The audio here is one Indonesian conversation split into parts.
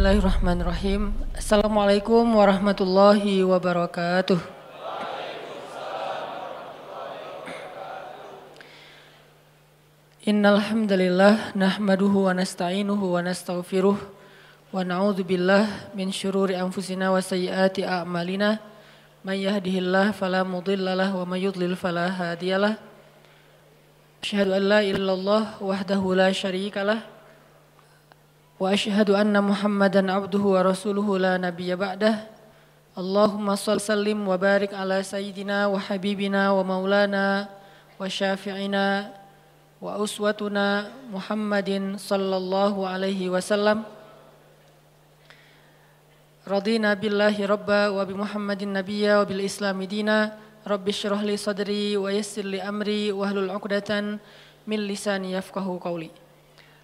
Bismillahirrahmanirrahim. Assalamualaikum warahmatullahi wabarakatuh. Innal hamdalillah nahmaduhu wa nasta'inuhu wa nastaghfiruh wa na'udzu min syururi anfusina wa sayyiati a'malina. May yahdihillahu fala mudhillalah wa may yudlil fala hadiyalah. Asyhadu an la ilaha illallah wahdahu la syarikalah wa asyhadu anna Muhammadan abduhu wa rasuluhu la nabiyya ba'dah. Allahumma shalli sallim wa barik ala sayyidina wa habibina wa maulana wa syafi'ina wa uswatuna Muhammadin sallallahu alaihi wasallam Radina billahi rabba wa bi Muhammadin nabiyya wa bil islami dina Rabbi syrah li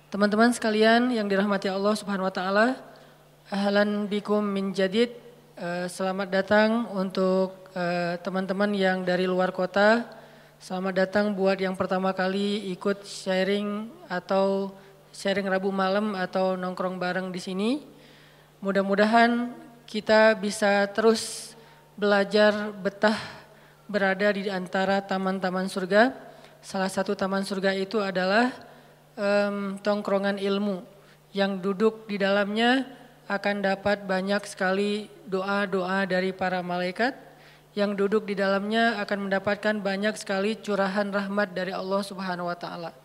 Teman-teman sekalian yang dirahmati Allah Subhanahu wa taala ahlan bikum min jadid selamat datang untuk eh, teman-teman yang dari luar kota Selamat datang buat yang pertama kali ikut sharing atau sharing Rabu malam atau nongkrong bareng di sini. Mudah-mudahan kita bisa terus belajar betah berada di antara taman-taman surga. Salah satu taman surga itu adalah um, tongkrongan ilmu yang duduk di dalamnya akan dapat banyak sekali doa-doa dari para malaikat yang duduk di dalamnya akan mendapatkan banyak sekali curahan rahmat dari Allah Subhanahu wa taala.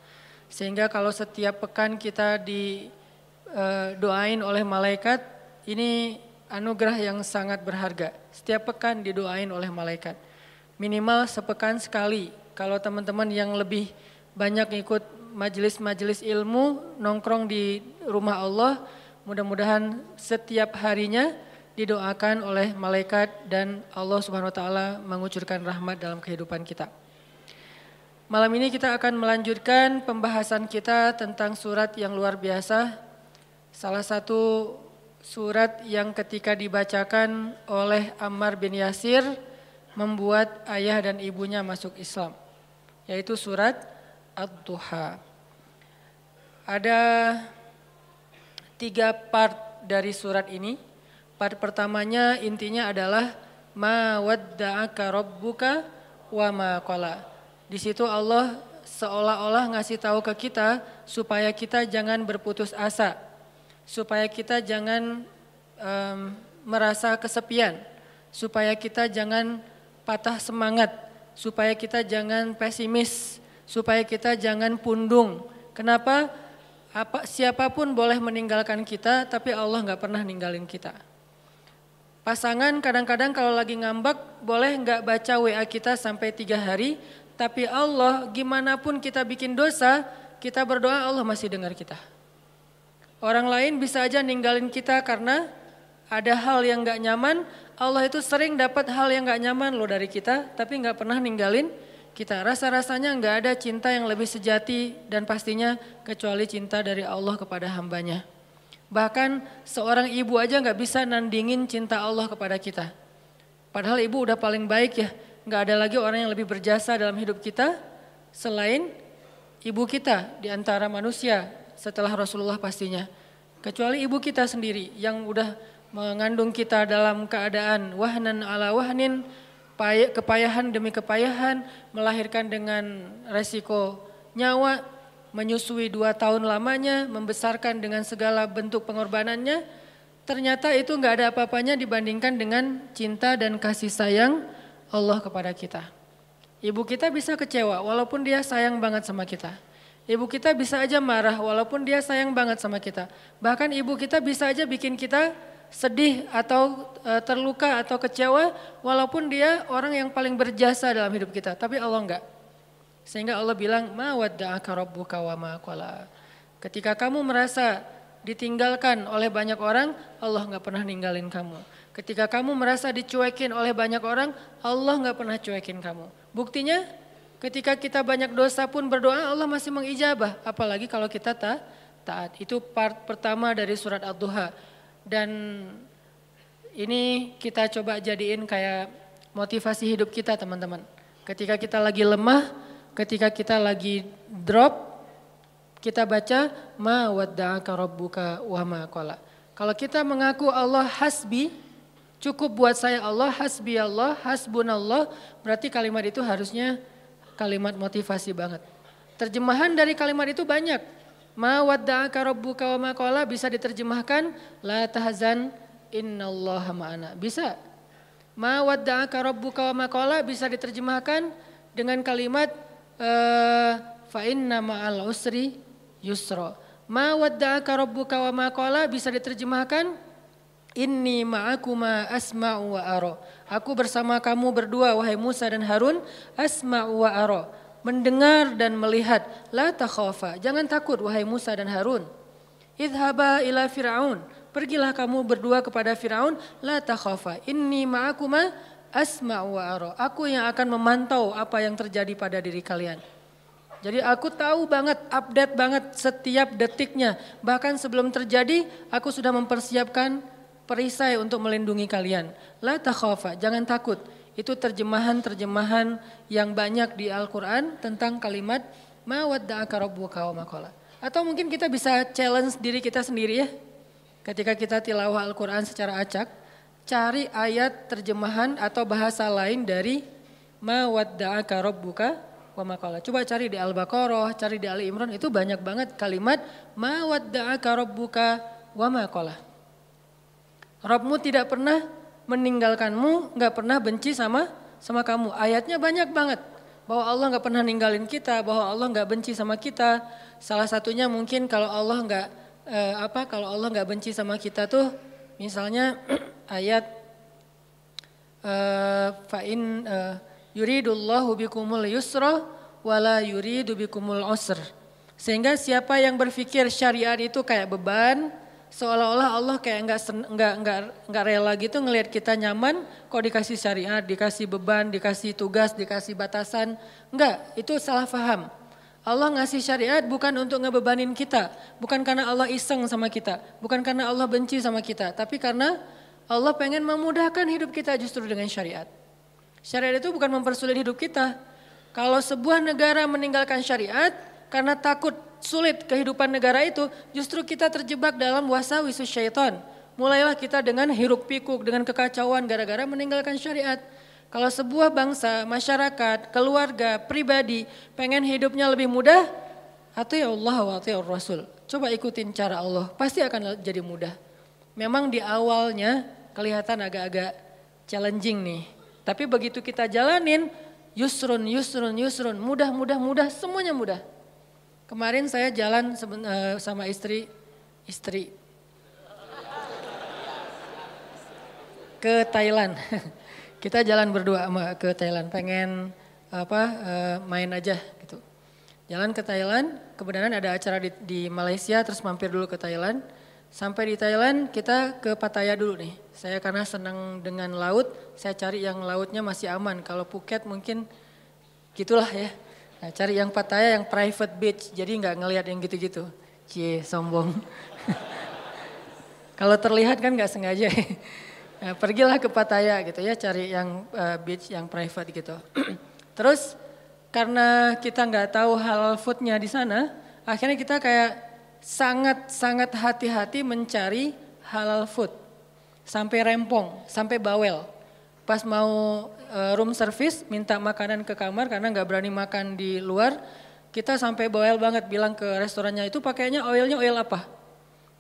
Sehingga kalau setiap pekan kita didoain eh, oleh malaikat, ini anugerah yang sangat berharga. Setiap pekan didoain oleh malaikat. Minimal sepekan sekali. Kalau teman-teman yang lebih banyak ikut majelis-majelis ilmu, nongkrong di rumah Allah, mudah-mudahan setiap harinya didoakan oleh malaikat dan Allah Subhanahu wa taala mengucurkan rahmat dalam kehidupan kita. Malam ini kita akan melanjutkan pembahasan kita tentang surat yang luar biasa. Salah satu surat yang ketika dibacakan oleh Ammar bin Yasir membuat ayah dan ibunya masuk Islam, yaitu surat Ad-Duha. Ada tiga part dari surat ini. Part pertamanya intinya adalah ma wadda'aka rabbuka wa ma qala. Di situ Allah seolah-olah ngasih tahu ke kita supaya kita jangan berputus asa. Supaya kita jangan um, merasa kesepian. Supaya kita jangan patah semangat. Supaya kita jangan pesimis. Supaya kita jangan pundung. Kenapa? Apa, siapa pun boleh meninggalkan kita, tapi Allah nggak pernah ninggalin kita. Pasangan kadang-kadang kalau lagi ngambek boleh nggak baca WA kita sampai tiga hari, tapi Allah gimana pun kita bikin dosa, kita berdoa Allah masih dengar kita. Orang lain bisa aja ninggalin kita karena ada hal yang nggak nyaman, Allah itu sering dapat hal yang nggak nyaman loh dari kita, tapi nggak pernah ninggalin kita. Rasa-rasanya nggak ada cinta yang lebih sejati dan pastinya kecuali cinta dari Allah kepada hambanya. Bahkan seorang ibu aja nggak bisa nandingin cinta Allah kepada kita. Padahal ibu udah paling baik ya. Nggak ada lagi orang yang lebih berjasa dalam hidup kita selain ibu kita di antara manusia setelah Rasulullah pastinya. Kecuali ibu kita sendiri yang udah mengandung kita dalam keadaan wahnan ala wahnin, kepayahan demi kepayahan, melahirkan dengan resiko nyawa, menyusui dua tahun lamanya, membesarkan dengan segala bentuk pengorbanannya, ternyata itu nggak ada apa-apanya dibandingkan dengan cinta dan kasih sayang Allah kepada kita. Ibu kita bisa kecewa walaupun dia sayang banget sama kita. Ibu kita bisa aja marah walaupun dia sayang banget sama kita. Bahkan ibu kita bisa aja bikin kita sedih atau e, terluka atau kecewa walaupun dia orang yang paling berjasa dalam hidup kita. Tapi Allah enggak. Sehingga Allah bilang, ma wadda'aka rabbuka wa ma qala. Ketika kamu merasa ditinggalkan oleh banyak orang, Allah nggak pernah ninggalin kamu. Ketika kamu merasa dicuekin oleh banyak orang, Allah nggak pernah cuekin kamu. Buktinya, ketika kita banyak dosa pun berdoa, Allah masih mengijabah. Apalagi kalau kita tak taat. Itu part pertama dari surat Ad-Duha. Dan ini kita coba jadiin kayak motivasi hidup kita teman-teman. Ketika kita lagi lemah, ketika kita lagi drop, kita baca ma wadda'aka rabbuka wa ma qala. Kalau kita mengaku Allah hasbi, cukup buat saya Allah, hasbi Allah, hasbunallah, berarti kalimat itu harusnya kalimat motivasi banget. Terjemahan dari kalimat itu banyak. Ma wadda'aka rabbuka wa ma bisa diterjemahkan la tahzan innallaha ma'ana. Bisa. Ma wadda'aka rabbuka wa ma bisa diterjemahkan dengan kalimat uh, fa inna ma'al usri yusra. Ma wadda'aka rabbuka wa ma bisa diterjemahkan Inni ma'akuma asma'u wa ara. Aku bersama kamu berdua wahai Musa dan Harun asma'u wa ara. Mendengar dan melihat. La takhafa. Jangan takut wahai Musa dan Harun. Idhaba ila Fir'aun. Pergilah kamu berdua kepada Fir'aun. La takhafa. Inni ma'akuma asma'u wa ara. Aku yang akan memantau apa yang terjadi pada diri kalian. Jadi aku tahu banget, update banget setiap detiknya. Bahkan sebelum terjadi, aku sudah mempersiapkan perisai untuk melindungi kalian. La takhafa, jangan takut. Itu terjemahan-terjemahan yang banyak di Al-Quran tentang kalimat ma wadda'aka wa maqala. Atau mungkin kita bisa challenge diri kita sendiri ya. Ketika kita tilawah Al-Quran secara acak, cari ayat terjemahan atau bahasa lain dari ma wadda'aka rabbuka wa maqala. Coba cari di Al-Baqarah, cari di Ali Imran itu banyak banget kalimat ma wadda'aka rabbuka wa maqala. Rabbmu tidak pernah meninggalkanmu, nggak pernah benci sama sama kamu. Ayatnya banyak banget bahwa Allah nggak pernah ninggalin kita, bahwa Allah nggak benci sama kita. Salah satunya mungkin kalau Allah nggak eh, apa, kalau Allah nggak benci sama kita tuh, misalnya ayat eh, fa'in eh, yuridullahu bikumul yusra wala yuridu bikumul usr. Sehingga siapa yang berpikir syariat itu kayak beban, seolah-olah Allah kayak nggak nggak nggak nggak rela gitu ngelihat kita nyaman, kok dikasih syariat, dikasih beban, dikasih tugas, dikasih batasan, enggak, itu salah paham. Allah ngasih syariat bukan untuk ngebebanin kita, bukan karena Allah iseng sama kita, bukan karena Allah benci sama kita, tapi karena Allah pengen memudahkan hidup kita justru dengan syariat. Syariat itu bukan mempersulit hidup kita. Kalau sebuah negara meninggalkan syariat karena takut sulit kehidupan negara itu, justru kita terjebak dalam wasa wisu syaitan. Mulailah kita dengan hiruk pikuk, dengan kekacauan gara-gara meninggalkan syariat. Kalau sebuah bangsa, masyarakat, keluarga, pribadi pengen hidupnya lebih mudah, atau ya Allah wa ya Rasul. Coba ikutin cara Allah, pasti akan jadi mudah. Memang di awalnya kelihatan agak-agak challenging nih. Tapi begitu kita jalanin, yusrun, yusrun, yusrun, mudah, mudah, mudah, semuanya mudah. Kemarin saya jalan eh, sama istri, istri ke Thailand. Kita jalan berdua ke Thailand, pengen apa eh, main aja gitu. Jalan ke Thailand, kebenaran ada acara di, di Malaysia, terus mampir dulu ke Thailand Sampai di Thailand kita ke Pattaya dulu nih. Saya karena senang dengan laut, saya cari yang lautnya masih aman. Kalau Phuket mungkin gitulah ya. Nah, cari yang Pattaya yang private beach, jadi nggak ngelihat yang gitu-gitu. Cie, sombong. Kalau terlihat kan nggak sengaja. nah, pergilah ke Pattaya gitu ya, cari yang uh, beach yang private gitu. Terus karena kita nggak tahu halal foodnya di sana, akhirnya kita kayak sangat-sangat hati-hati mencari halal food. Sampai rempong, sampai bawel. Pas mau room service minta makanan ke kamar karena nggak berani makan di luar, kita sampai bawel banget bilang ke restorannya itu pakainya oilnya oil apa?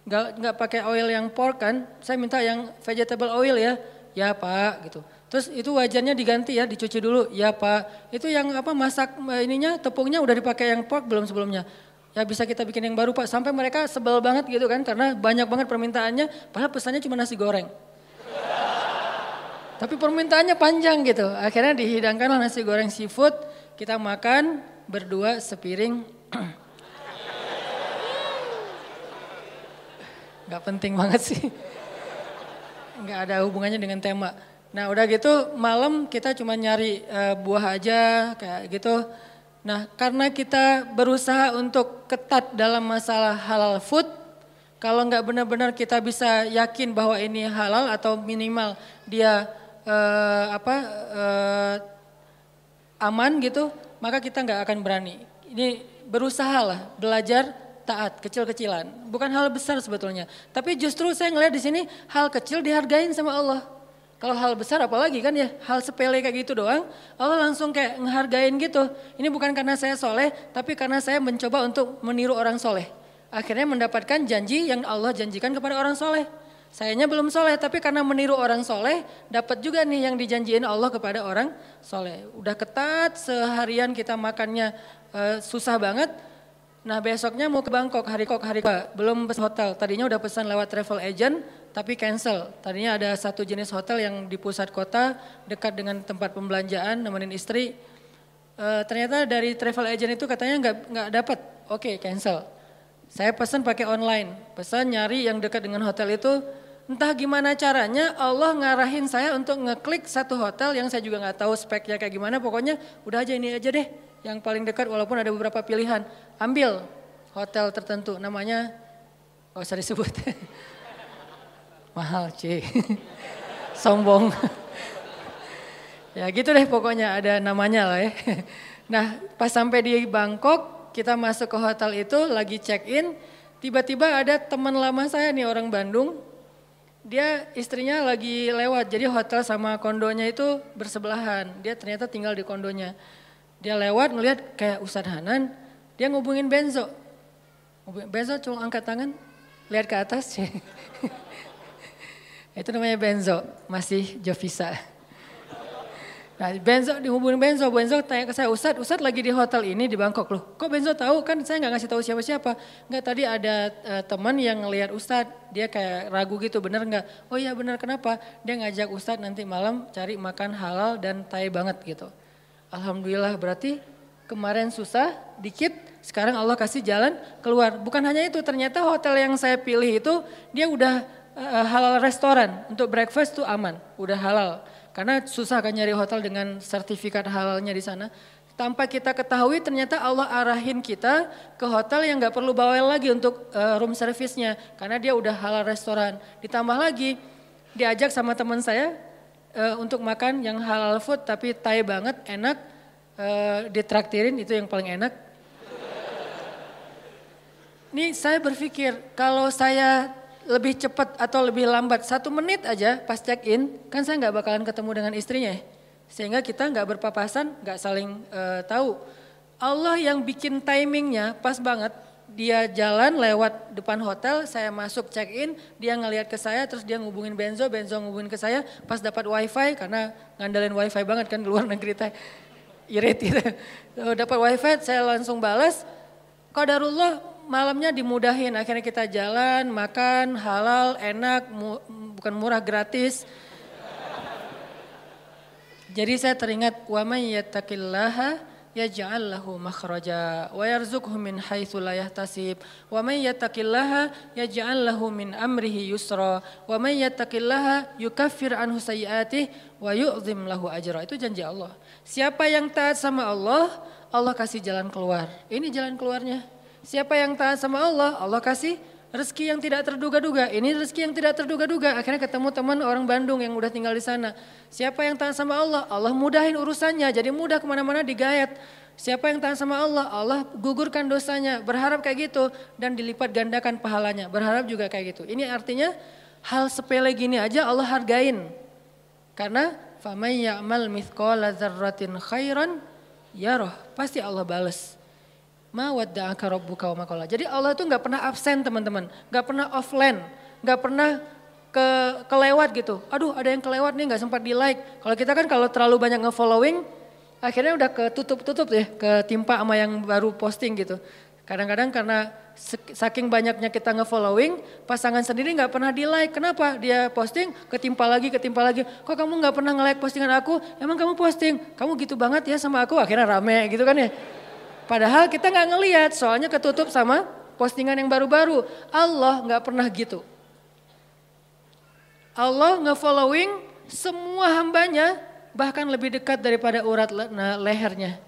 Nggak nggak pakai oil yang pork kan? Saya minta yang vegetable oil ya. Ya pak gitu. Terus itu wajannya diganti ya, dicuci dulu. Ya pak. Itu yang apa masak eh, ininya tepungnya udah dipakai yang pork belum sebelumnya? ya bisa kita bikin yang baru Pak. Sampai mereka sebel banget gitu kan karena banyak banget permintaannya padahal pesannya cuma nasi goreng. Tapi permintaannya panjang gitu. Akhirnya dihidangkanlah nasi goreng seafood, kita makan berdua sepiring. Gak penting banget sih. Gak ada hubungannya dengan tema. Nah udah gitu malam kita cuma nyari uh, buah aja kayak gitu Nah, karena kita berusaha untuk ketat dalam masalah halal food, kalau nggak benar-benar kita bisa yakin bahwa ini halal atau minimal dia eh, apa eh, aman gitu, maka kita nggak akan berani. Ini berusaha lah, belajar taat, kecil-kecilan. Bukan hal besar sebetulnya. Tapi justru saya ngeliat di sini hal kecil dihargain sama Allah. Kalau hal besar apalagi kan ya, hal sepele kayak gitu doang, Allah langsung kayak ngehargain gitu. Ini bukan karena saya soleh, tapi karena saya mencoba untuk meniru orang soleh. Akhirnya mendapatkan janji yang Allah janjikan kepada orang soleh. Sayanya belum soleh, tapi karena meniru orang soleh, dapat juga nih yang dijanjiin Allah kepada orang soleh. Udah ketat, seharian kita makannya uh, susah banget. Nah besoknya mau ke Bangkok, hari kok hari kok belum pesan hotel. Tadinya udah pesan lewat travel agent, tapi cancel. Tadinya ada satu jenis hotel yang di pusat kota, dekat dengan tempat pembelanjaan, nemenin istri. Uh, ternyata dari travel agent itu katanya nggak nggak dapat. Oke, okay, cancel. Saya pesan pakai online, pesan nyari yang dekat dengan hotel itu Entah gimana caranya Allah ngarahin saya untuk ngeklik satu hotel yang saya juga nggak tahu speknya kayak gimana. Pokoknya udah aja ini aja deh yang paling dekat walaupun ada beberapa pilihan. Ambil hotel tertentu namanya gak usah disebut. Mahal C. Sombong. ya gitu deh pokoknya ada namanya lah ya. Nah pas sampai di Bangkok kita masuk ke hotel itu lagi check in. Tiba-tiba ada teman lama saya nih orang Bandung dia istrinya lagi lewat, jadi hotel sama kondonya itu bersebelahan. Dia ternyata tinggal di kondonya. Dia lewat ngeliat kayak Ustadz Hanan, dia ngubungin Benzo. Benzo cuma angkat tangan, lihat ke atas. itu namanya Benzo, masih Jovisa. Nah, Benzo dihubungin Benzo, Benzo tanya ke saya, Ustad, Ustad lagi di hotel ini di Bangkok loh. Kok Benzo tahu? Kan saya nggak ngasih tahu siapa-siapa. Nggak tadi ada uh, teman yang ngelihat Ustad, dia kayak ragu gitu, bener nggak? Oh iya bener, kenapa? Dia ngajak Ustad nanti malam cari makan halal dan Thai banget gitu. Alhamdulillah berarti kemarin susah dikit, sekarang Allah kasih jalan keluar. Bukan hanya itu, ternyata hotel yang saya pilih itu dia udah uh, halal restoran untuk breakfast tuh aman, udah halal. Karena susah kan nyari hotel dengan sertifikat halalnya di sana. Tanpa kita ketahui ternyata Allah arahin kita ke hotel yang nggak perlu bawel lagi untuk uh, room service-nya. Karena dia udah halal restoran. Ditambah lagi diajak sama teman saya uh, untuk makan yang halal food tapi Thai banget, enak. Uh, ditraktirin itu yang paling enak. Ini saya berpikir kalau saya lebih cepat atau lebih lambat. Satu menit aja pas check in kan saya nggak bakalan ketemu dengan istrinya sehingga kita nggak berpapasan nggak saling uh, tahu. Allah yang bikin timingnya pas banget. Dia jalan lewat depan hotel saya masuk check in dia ngelihat ke saya terus dia ngubungin Benzo Benzo ngubungin ke saya. Pas dapat wifi karena ngandelin wifi banget kan luar negeri teh. Irit gitu. Dapat wifi saya langsung balas Qadarullah malamnya dimudahin, akhirnya kita jalan, makan, halal, enak, mu, bukan murah, gratis. Jadi saya teringat wa may yattaqillaha yaj'al lahu makhraja wa yarzuqhu min haitsu la yahtasib wa may yattaqillaha yaj'al lahu min amrihi yusra wa may yattaqillaha yukaffir anhu sayyi'atihi wa yu'zim lahu ajra. Itu janji Allah. Siapa yang taat sama Allah, Allah kasih jalan keluar. Ini jalan keluarnya. Siapa yang taat sama Allah, Allah kasih rezeki yang tidak terduga-duga. Ini rezeki yang tidak terduga-duga. Akhirnya ketemu teman orang Bandung yang udah tinggal di sana. Siapa yang taat sama Allah, Allah mudahin urusannya. Jadi mudah ke mana-mana digayat. Siapa yang taat sama Allah, Allah gugurkan dosanya. Berharap kayak gitu dan dilipat gandakan pahalanya. Berharap juga kayak gitu. Ini artinya hal sepele gini aja Allah hargain. Karena faman ya'mal mithqala dzarratin khairan yaroh. Pasti Allah bales. Ma rabbuka wa makola. Jadi Allah itu nggak pernah absen teman-teman, nggak pernah offline, nggak pernah ke kelewat gitu. Aduh ada yang kelewat nih nggak sempat di like. Kalau kita kan kalau terlalu banyak nge-following, akhirnya udah ketutup-tutup deh, ketimpa sama yang baru posting gitu. Kadang-kadang karena saking banyaknya kita nge-following, pasangan sendiri nggak pernah di like. Kenapa? Dia posting, ketimpa lagi, ketimpa lagi. Kok kamu nggak pernah nge-like postingan aku? Emang kamu posting? Kamu gitu banget ya sama aku? Akhirnya rame gitu kan ya. Padahal kita nggak ngelihat, soalnya ketutup sama postingan yang baru-baru. Allah nggak pernah gitu. Allah nge-following semua hambanya bahkan lebih dekat daripada urat lehernya.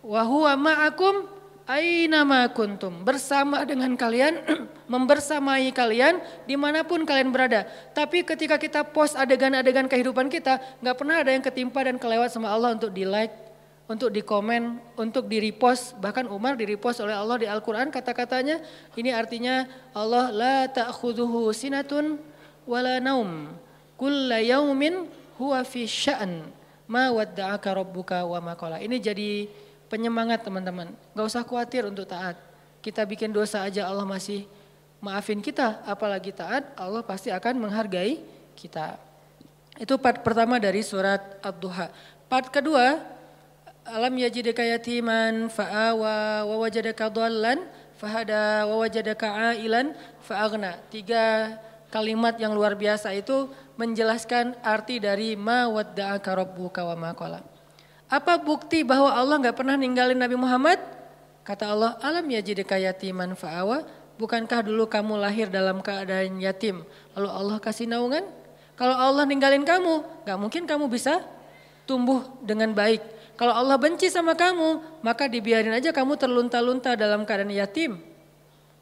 Wahuwa ma'akum aina kuntum. Bersama dengan kalian, membersamai kalian di mana pun kalian berada. Tapi ketika kita post adegan-adegan kehidupan kita, nggak pernah ada yang ketimpa dan kelewat sama Allah untuk di like, untuk dikomen, untuk di repost, bahkan Umar di repost oleh Allah di Al-Quran kata-katanya, ini artinya Allah la ta'khuduhu sinatun wala naum, kulla yaumin huwa fi sya'an, ma wadda'aka rabbuka wa ma qala. Ini jadi penyemangat teman-teman, gak usah khawatir untuk taat. Kita bikin dosa aja Allah masih maafin kita, apalagi taat, Allah pasti akan menghargai kita. Itu part pertama dari surat Ad-Duha. Part kedua, alam yajidaka yatiman fa'awa wa wajadaka dhallan fahada wa wajadaka ailan fa'aghna. Tiga kalimat yang luar biasa itu menjelaskan arti dari ma wadda'aka rabbuka wa ma. Apa bukti bahwa Allah nggak pernah ninggalin Nabi Muhammad? Kata Allah, alam yajidaka yatiman fa'awa. Bukankah dulu kamu lahir dalam keadaan yatim? Lalu Allah kasih naungan? Kalau Allah ninggalin kamu, nggak mungkin kamu bisa tumbuh dengan baik kalau Allah benci sama kamu, maka dibiarin aja kamu terlunta-lunta dalam keadaan yatim.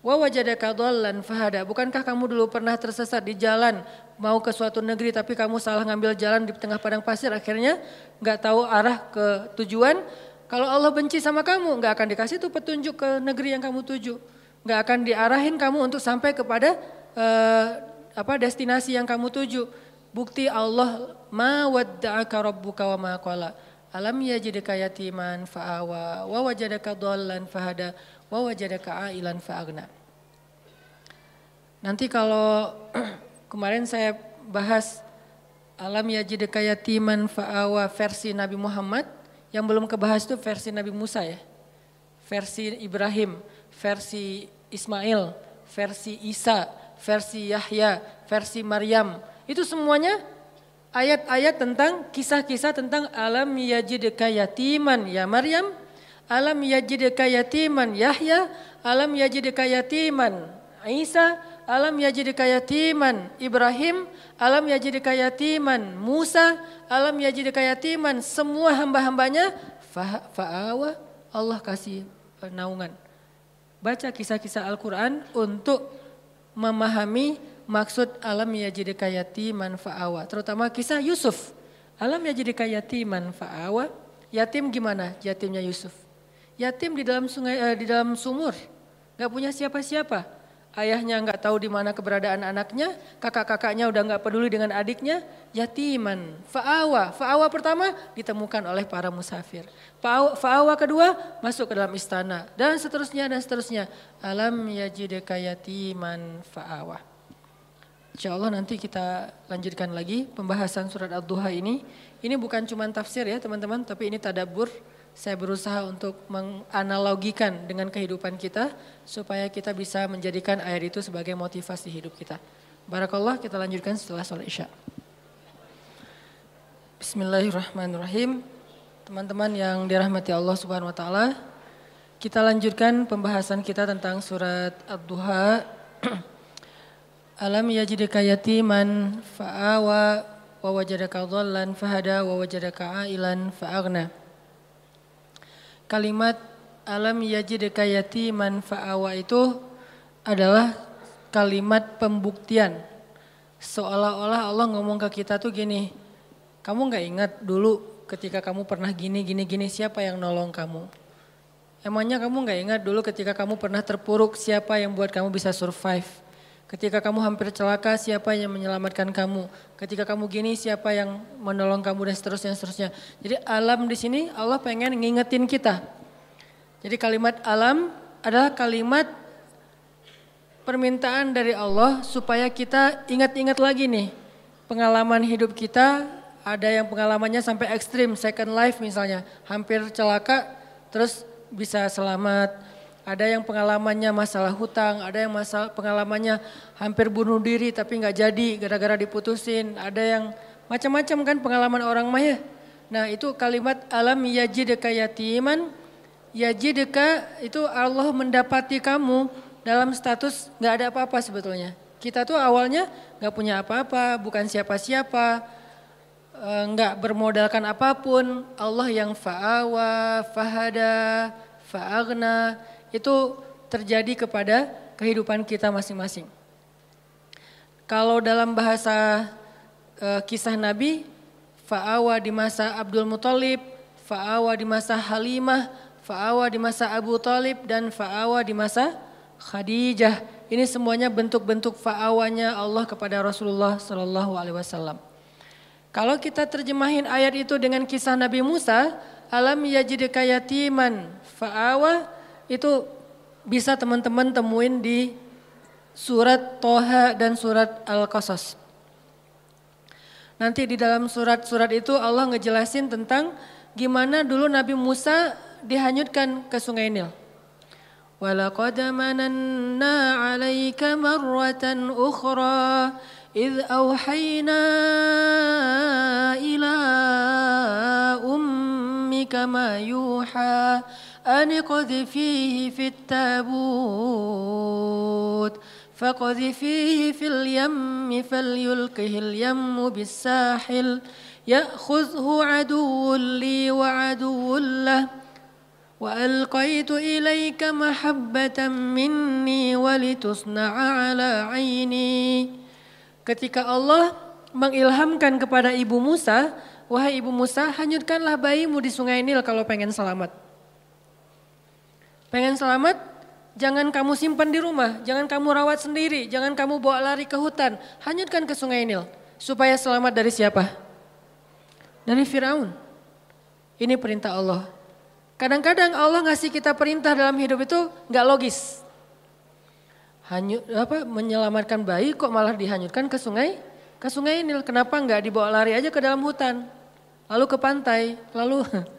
Wa wajadaka dhallan fahada. Bukankah kamu dulu pernah tersesat di jalan mau ke suatu negeri tapi kamu salah ngambil jalan di tengah padang pasir akhirnya nggak tahu arah ke tujuan. Kalau Allah benci sama kamu nggak akan dikasih tuh petunjuk ke negeri yang kamu tuju. Nggak akan diarahin kamu untuk sampai kepada uh, apa destinasi yang kamu tuju. Bukti Allah ma wadda'aka rabbuka wa ma qala. Alam yajidka yatiman fa'awa wa wajadaka dhallan fahada wa wajadaka ailan fa'agna. Nanti kalau kemarin saya bahas alam yajidka yatiman fa'awa versi Nabi Muhammad yang belum kebahas itu versi Nabi Musa ya. Versi Ibrahim, versi Ismail, versi Isa, versi Yahya, versi Maryam. Itu semuanya ayat-ayat tentang kisah-kisah tentang alam yajidka yatiman ya Maryam, alam yajidka yatiman Yahya, alam yajidka yatiman Isa, alam yajidka yatiman Ibrahim, alam yajidka yatiman Musa, alam yajidka yatiman semua hamba-hambanya fa'awa Allah kasih naungan. Baca kisah-kisah Al-Quran untuk memahami maksud alam ya jadi yatiman fa'awa. Terutama kisah Yusuf. Alam ya jadi yatiman fa'awa. Yatim gimana yatimnya Yusuf? Yatim di dalam sungai eh, di dalam sumur. Gak punya siapa-siapa. Ayahnya nggak tahu di mana keberadaan anaknya, kakak-kakaknya udah nggak peduli dengan adiknya, yatiman, fa'awa. Fa'awa pertama ditemukan oleh para musafir. Fa'awa kedua masuk ke dalam istana dan seterusnya dan seterusnya. Alam yajideka yatiman fa'awa. Insya Allah nanti kita lanjutkan lagi pembahasan surat Ad-Duha ini. Ini bukan cuma tafsir ya teman-teman, tapi ini tadabur. Saya berusaha untuk menganalogikan dengan kehidupan kita supaya kita bisa menjadikan ayat itu sebagai motivasi hidup kita. Barakallah kita lanjutkan setelah sholat isya. Bismillahirrahmanirrahim. Teman-teman yang dirahmati Allah Subhanahu wa taala, kita lanjutkan pembahasan kita tentang surat Ad-Duha Alam yajidka yatiman fa'awa wa wajadaka dhallan fahada wa wajadaka ailan fa'aghna. Kalimat alam yajidka yatiman fa'awa itu adalah kalimat pembuktian. Seolah-olah Allah ngomong ke kita tuh gini, kamu nggak ingat dulu ketika kamu pernah gini, gini, gini, siapa yang nolong kamu? Emangnya kamu nggak ingat dulu ketika kamu pernah terpuruk, siapa yang buat kamu bisa survive? Ketika kamu hampir celaka, siapa yang menyelamatkan kamu? Ketika kamu gini, siapa yang menolong kamu dan seterusnya, seterusnya. Jadi alam di sini Allah pengen ngingetin kita. Jadi kalimat alam adalah kalimat permintaan dari Allah supaya kita ingat-ingat lagi nih pengalaman hidup kita ada yang pengalamannya sampai ekstrim second life misalnya hampir celaka terus bisa selamat ada yang pengalamannya masalah hutang, ada yang masalah pengalamannya hampir bunuh diri tapi nggak jadi gara-gara diputusin, ada yang macam-macam kan pengalaman orang maya. Nah itu kalimat alam yajidka yatiman, yajidka itu Allah mendapati kamu dalam status nggak ada apa-apa sebetulnya. Kita tuh awalnya nggak punya apa-apa, bukan siapa-siapa, eh, nggak bermodalkan apa pun. Allah yang fa'awa, fahada, fa'agna, itu terjadi kepada kehidupan kita masing-masing. Kalau dalam bahasa e, kisah Nabi, fa'awa di masa Abdul Muthalib, fa'awa di masa Halimah, fa'awa di masa Abu Talib, dan fa'awa di masa Khadijah. Ini semuanya bentuk-bentuk fa'awanya Allah kepada Rasulullah Sallallahu Alaihi Wasallam. Kalau kita terjemahin ayat itu dengan kisah Nabi Musa, alam yajidka yatiman fa'awa itu bisa teman-teman temuin di surat Toha dan surat Al-Qasas. Nanti di dalam surat-surat itu Allah ngejelasin tentang gimana dulu Nabi Musa dihanyutkan ke sungai Nil. ولقد مننا عليك مرة أخرى إذ أوحينا إلى أمك ما يوحى أن قذفيه في التابوت فقذفيه في اليم فليلقه اليم بالساحل يأخذه عدو لي وعدو له وألقيت إليك محبة مني ولتصنع على عيني Ketika Allah mengilhamkan kepada ibu Musa, wahai ibu Musa, hanyutkanlah bayimu di sungai Nil kalau pengen selamat. Pengen selamat, jangan kamu simpan di rumah, jangan kamu rawat sendiri, jangan kamu bawa lari ke hutan, hanyutkan ke sungai Nil. Supaya selamat dari siapa? Dari Firaun. Ini perintah Allah. Kadang-kadang Allah ngasih kita perintah dalam hidup itu nggak logis. Hanyut apa menyelamatkan bayi kok malah dihanyutkan ke sungai? Ke sungai Nil. Kenapa nggak dibawa lari aja ke dalam hutan? Lalu ke pantai, lalu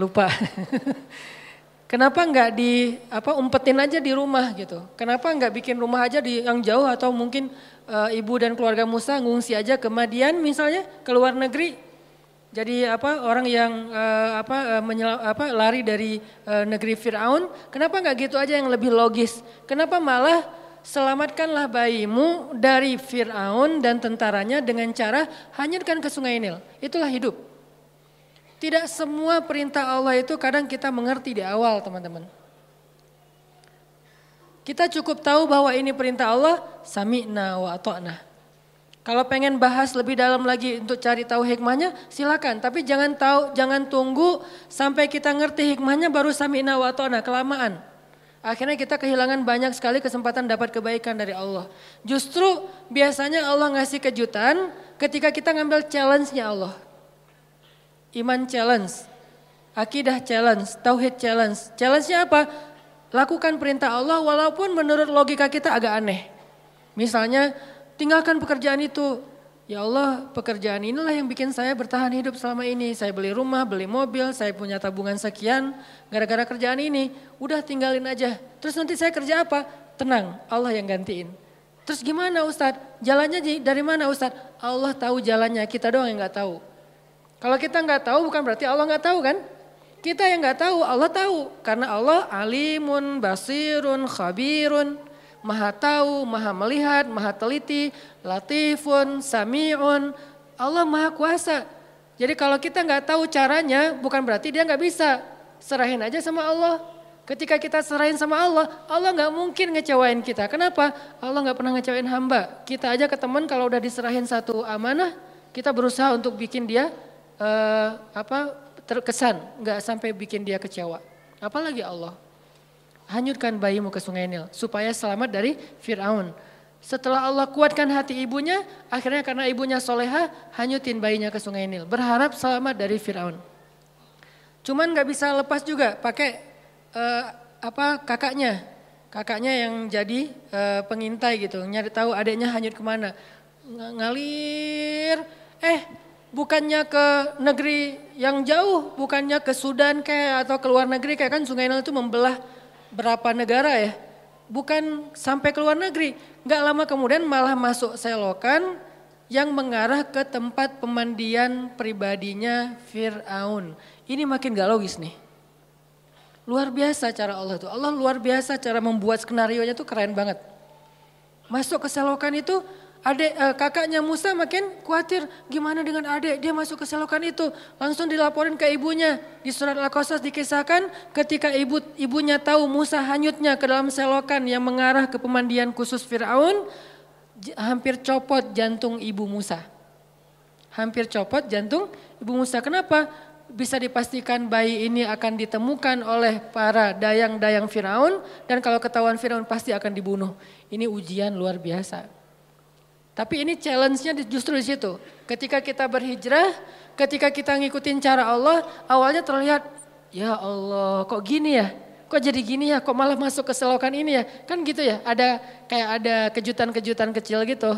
lupa. Kenapa nggak di apa umpetin aja di rumah gitu? Kenapa nggak bikin rumah aja di yang jauh atau mungkin e, ibu dan keluarga Musa ngungsi aja ke Madian misalnya ke luar negeri jadi apa orang yang uh, apa menyel, apa lari dari uh, negeri Firaun, kenapa nggak gitu aja yang lebih logis? Kenapa malah selamatkanlah bayimu dari Firaun dan tentaranya dengan cara hanyutkan ke Sungai Nil. Itulah hidup. Tidak semua perintah Allah itu kadang kita mengerti di awal, teman-teman. Kita cukup tahu bahwa ini perintah Allah, sami'na wa ata'na. Kalau pengen bahas lebih dalam lagi untuk cari tahu hikmahnya, silakan. Tapi jangan tahu, jangan tunggu sampai kita ngerti hikmahnya baru sami'na wa ta'na, kelamaan. Akhirnya kita kehilangan banyak sekali kesempatan dapat kebaikan dari Allah. Justru biasanya Allah ngasih kejutan ketika kita ngambil challenge-nya Allah. Iman challenge, akidah challenge, tauhid challenge. Challenge-nya apa? Lakukan perintah Allah walaupun menurut logika kita agak aneh. Misalnya Tinggalkan pekerjaan itu. Ya Allah, pekerjaan inilah yang bikin saya bertahan hidup selama ini. Saya beli rumah, beli mobil, saya punya tabungan sekian gara-gara kerjaan ini. Udah tinggalin aja. Terus nanti saya kerja apa? Tenang, Allah yang gantiin. Terus gimana Ustadz? Jalannya dari mana Ustadz? Allah tahu jalannya, kita doang yang nggak tahu. Kalau kita nggak tahu bukan berarti Allah nggak tahu kan? Kita yang nggak tahu, Allah tahu. Karena Allah alimun, basirun, khabirun maha tahu, maha melihat, maha teliti, latifun, sami'un. Allah maha kuasa. Jadi kalau kita nggak tahu caranya bukan berarti dia nggak bisa. Serahin aja sama Allah. Ketika kita serahin sama Allah, Allah nggak mungkin ngecewain kita. Kenapa? Allah nggak pernah ngecewain hamba. Kita aja ke teman kalau udah diserahin satu amanah, kita berusaha untuk bikin dia uh, apa terkesan, nggak sampai bikin dia kecewa. Apalagi Allah hanyutkan bayimu ke sungai Nil supaya selamat dari Fir'aun. Setelah Allah kuatkan hati ibunya, akhirnya karena ibunya soleha, hanyutin bayinya ke sungai Nil. Berharap selamat dari Fir'aun. Cuman gak bisa lepas juga pakai uh, apa kakaknya. Kakaknya yang jadi uh, pengintai gitu, nyari tahu adiknya hanyut ke mana. Ng ngalir, eh bukannya ke negeri yang jauh, bukannya ke Sudan kayak atau ke luar negeri kayak kan sungai Nil itu membelah berapa negara ya, bukan sampai ke luar negeri. Nggak lama kemudian malah masuk selokan yang mengarah ke tempat pemandian pribadinya Fir'aun. Ini makin gak logis nih. Luar biasa cara Allah itu. Allah luar biasa cara membuat skenario nya tuh keren banget. Masuk ke selokan itu Adik eh, kakaknya Musa makin khawatir gimana dengan adik dia masuk ke selokan itu langsung dilaporin ke ibunya di surat Al-Qasas dikisahkan ketika ibu ibunya tahu Musa hanyutnya ke dalam selokan yang mengarah ke pemandian khusus Firaun hampir copot jantung ibu Musa hampir copot jantung Ibu Musa. Kenapa? Bisa dipastikan bayi ini akan ditemukan oleh para dayang-dayang Firaun dan kalau ketahuan Firaun pasti akan dibunuh. Ini ujian luar biasa. Tapi ini challenge-nya justru di situ. Ketika kita berhijrah, ketika kita ngikutin cara Allah, awalnya terlihat, ya Allah kok gini ya? Kok jadi gini ya? Kok malah masuk ke selokan ini ya? Kan gitu ya, ada kayak ada kejutan-kejutan kecil gitu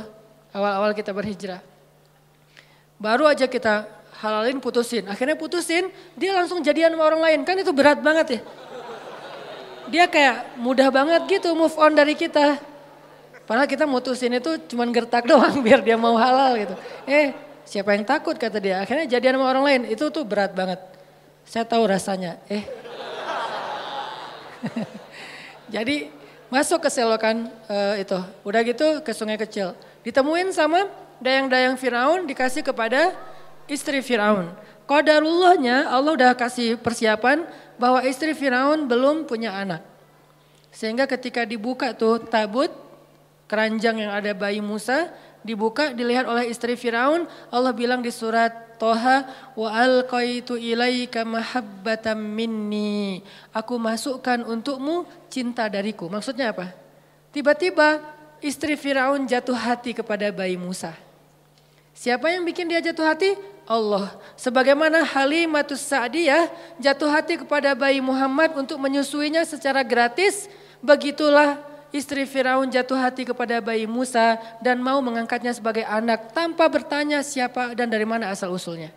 awal-awal kita berhijrah. Baru aja kita halalin putusin. Akhirnya putusin, dia langsung jadian sama orang lain. Kan itu berat banget ya. Dia kayak mudah banget gitu move on dari kita. Padahal kita mutusin itu cuman gertak doang biar dia mau halal gitu. Eh siapa yang takut kata dia. Akhirnya jadian sama orang lain. Itu tuh berat banget. Saya tahu rasanya. Eh. Jadi masuk ke selokan uh, itu. Udah gitu ke sungai kecil. Ditemuin sama dayang-dayang Firaun dikasih kepada istri Firaun. Qadarullahnya Allah udah kasih persiapan bahwa istri Firaun belum punya anak. Sehingga ketika dibuka tuh tabut keranjang yang ada bayi Musa dibuka dilihat oleh istri Firaun. Allah bilang di surat Toha wa alqaitu ilaika mahabbatan minni. Aku masukkan untukmu cinta dariku. Maksudnya apa? Tiba-tiba istri Firaun jatuh hati kepada bayi Musa. Siapa yang bikin dia jatuh hati? Allah. Sebagaimana Halimatus Sa'diyah jatuh hati kepada bayi Muhammad untuk menyusuinya secara gratis, begitulah istri Firaun jatuh hati kepada bayi Musa dan mau mengangkatnya sebagai anak tanpa bertanya siapa dan dari mana asal usulnya.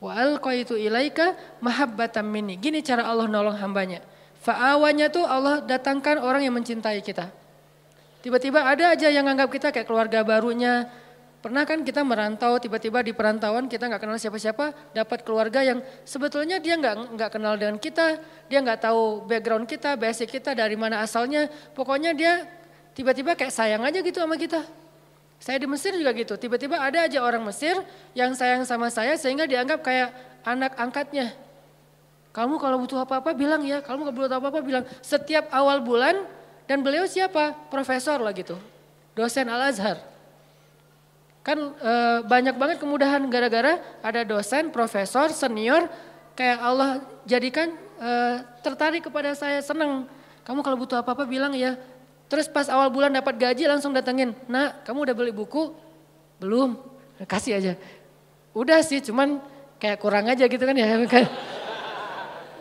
Wa alqaitu ilaika mahabbatan minni. Gini cara Allah nolong hambanya. Fa'awanya tuh Allah datangkan orang yang mencintai kita. Tiba-tiba ada aja yang anggap kita kayak keluarga barunya, Pernah kan kita merantau tiba-tiba di perantauan kita nggak kenal siapa-siapa, dapat keluarga yang sebetulnya dia nggak nggak kenal dengan kita, dia nggak tahu background kita, basic kita dari mana asalnya. Pokoknya dia tiba-tiba kayak sayang aja gitu sama kita. Saya di Mesir juga gitu, tiba-tiba ada aja orang Mesir yang sayang sama saya sehingga dianggap kayak anak angkatnya. Kamu kalau butuh apa-apa bilang ya, kamu kalau butuh apa-apa bilang. Setiap awal bulan dan beliau siapa? Profesor lah gitu, dosen Al-Azhar. Kan e, banyak banget kemudahan gara-gara ada dosen, profesor, senior kayak Allah jadikan e, tertarik kepada saya, senang. Kamu kalau butuh apa-apa bilang ya. Terus pas awal bulan dapat gaji langsung datengin, "Nak, kamu udah beli buku?" "Belum." "Kasih aja." Udah sih, cuman kayak kurang aja gitu kan ya. Kan.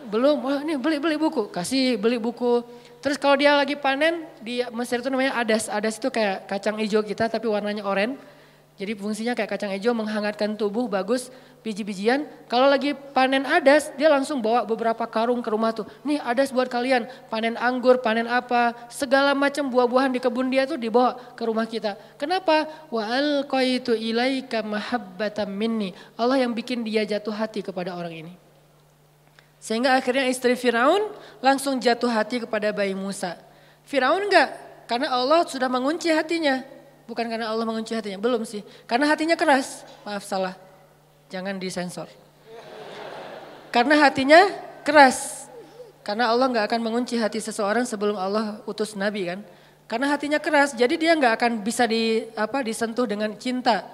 Belum, wah ini beli beli buku, kasih beli buku. Terus kalau dia lagi panen di Mesir itu namanya adas. Adas itu kayak kacang hijau kita tapi warnanya oranye jadi fungsinya kayak kacang hijau menghangatkan tubuh, bagus, biji-bijian. Kalau lagi panen adas, dia langsung bawa beberapa karung ke rumah tuh. Nih adas buat kalian, panen anggur, panen apa, segala macam buah-buahan di kebun dia tuh dibawa ke rumah kita. Kenapa? Wa alqaitu ilaika mahabbatan minni. Allah yang bikin dia jatuh hati kepada orang ini. Sehingga akhirnya istri Firaun langsung jatuh hati kepada bayi Musa. Firaun enggak, karena Allah sudah mengunci hatinya. Bukan karena Allah mengunci hatinya, belum sih. Karena hatinya keras, maaf salah. Jangan disensor. Karena hatinya keras. Karena Allah nggak akan mengunci hati seseorang sebelum Allah utus Nabi kan. Karena hatinya keras, jadi dia nggak akan bisa di apa disentuh dengan cinta.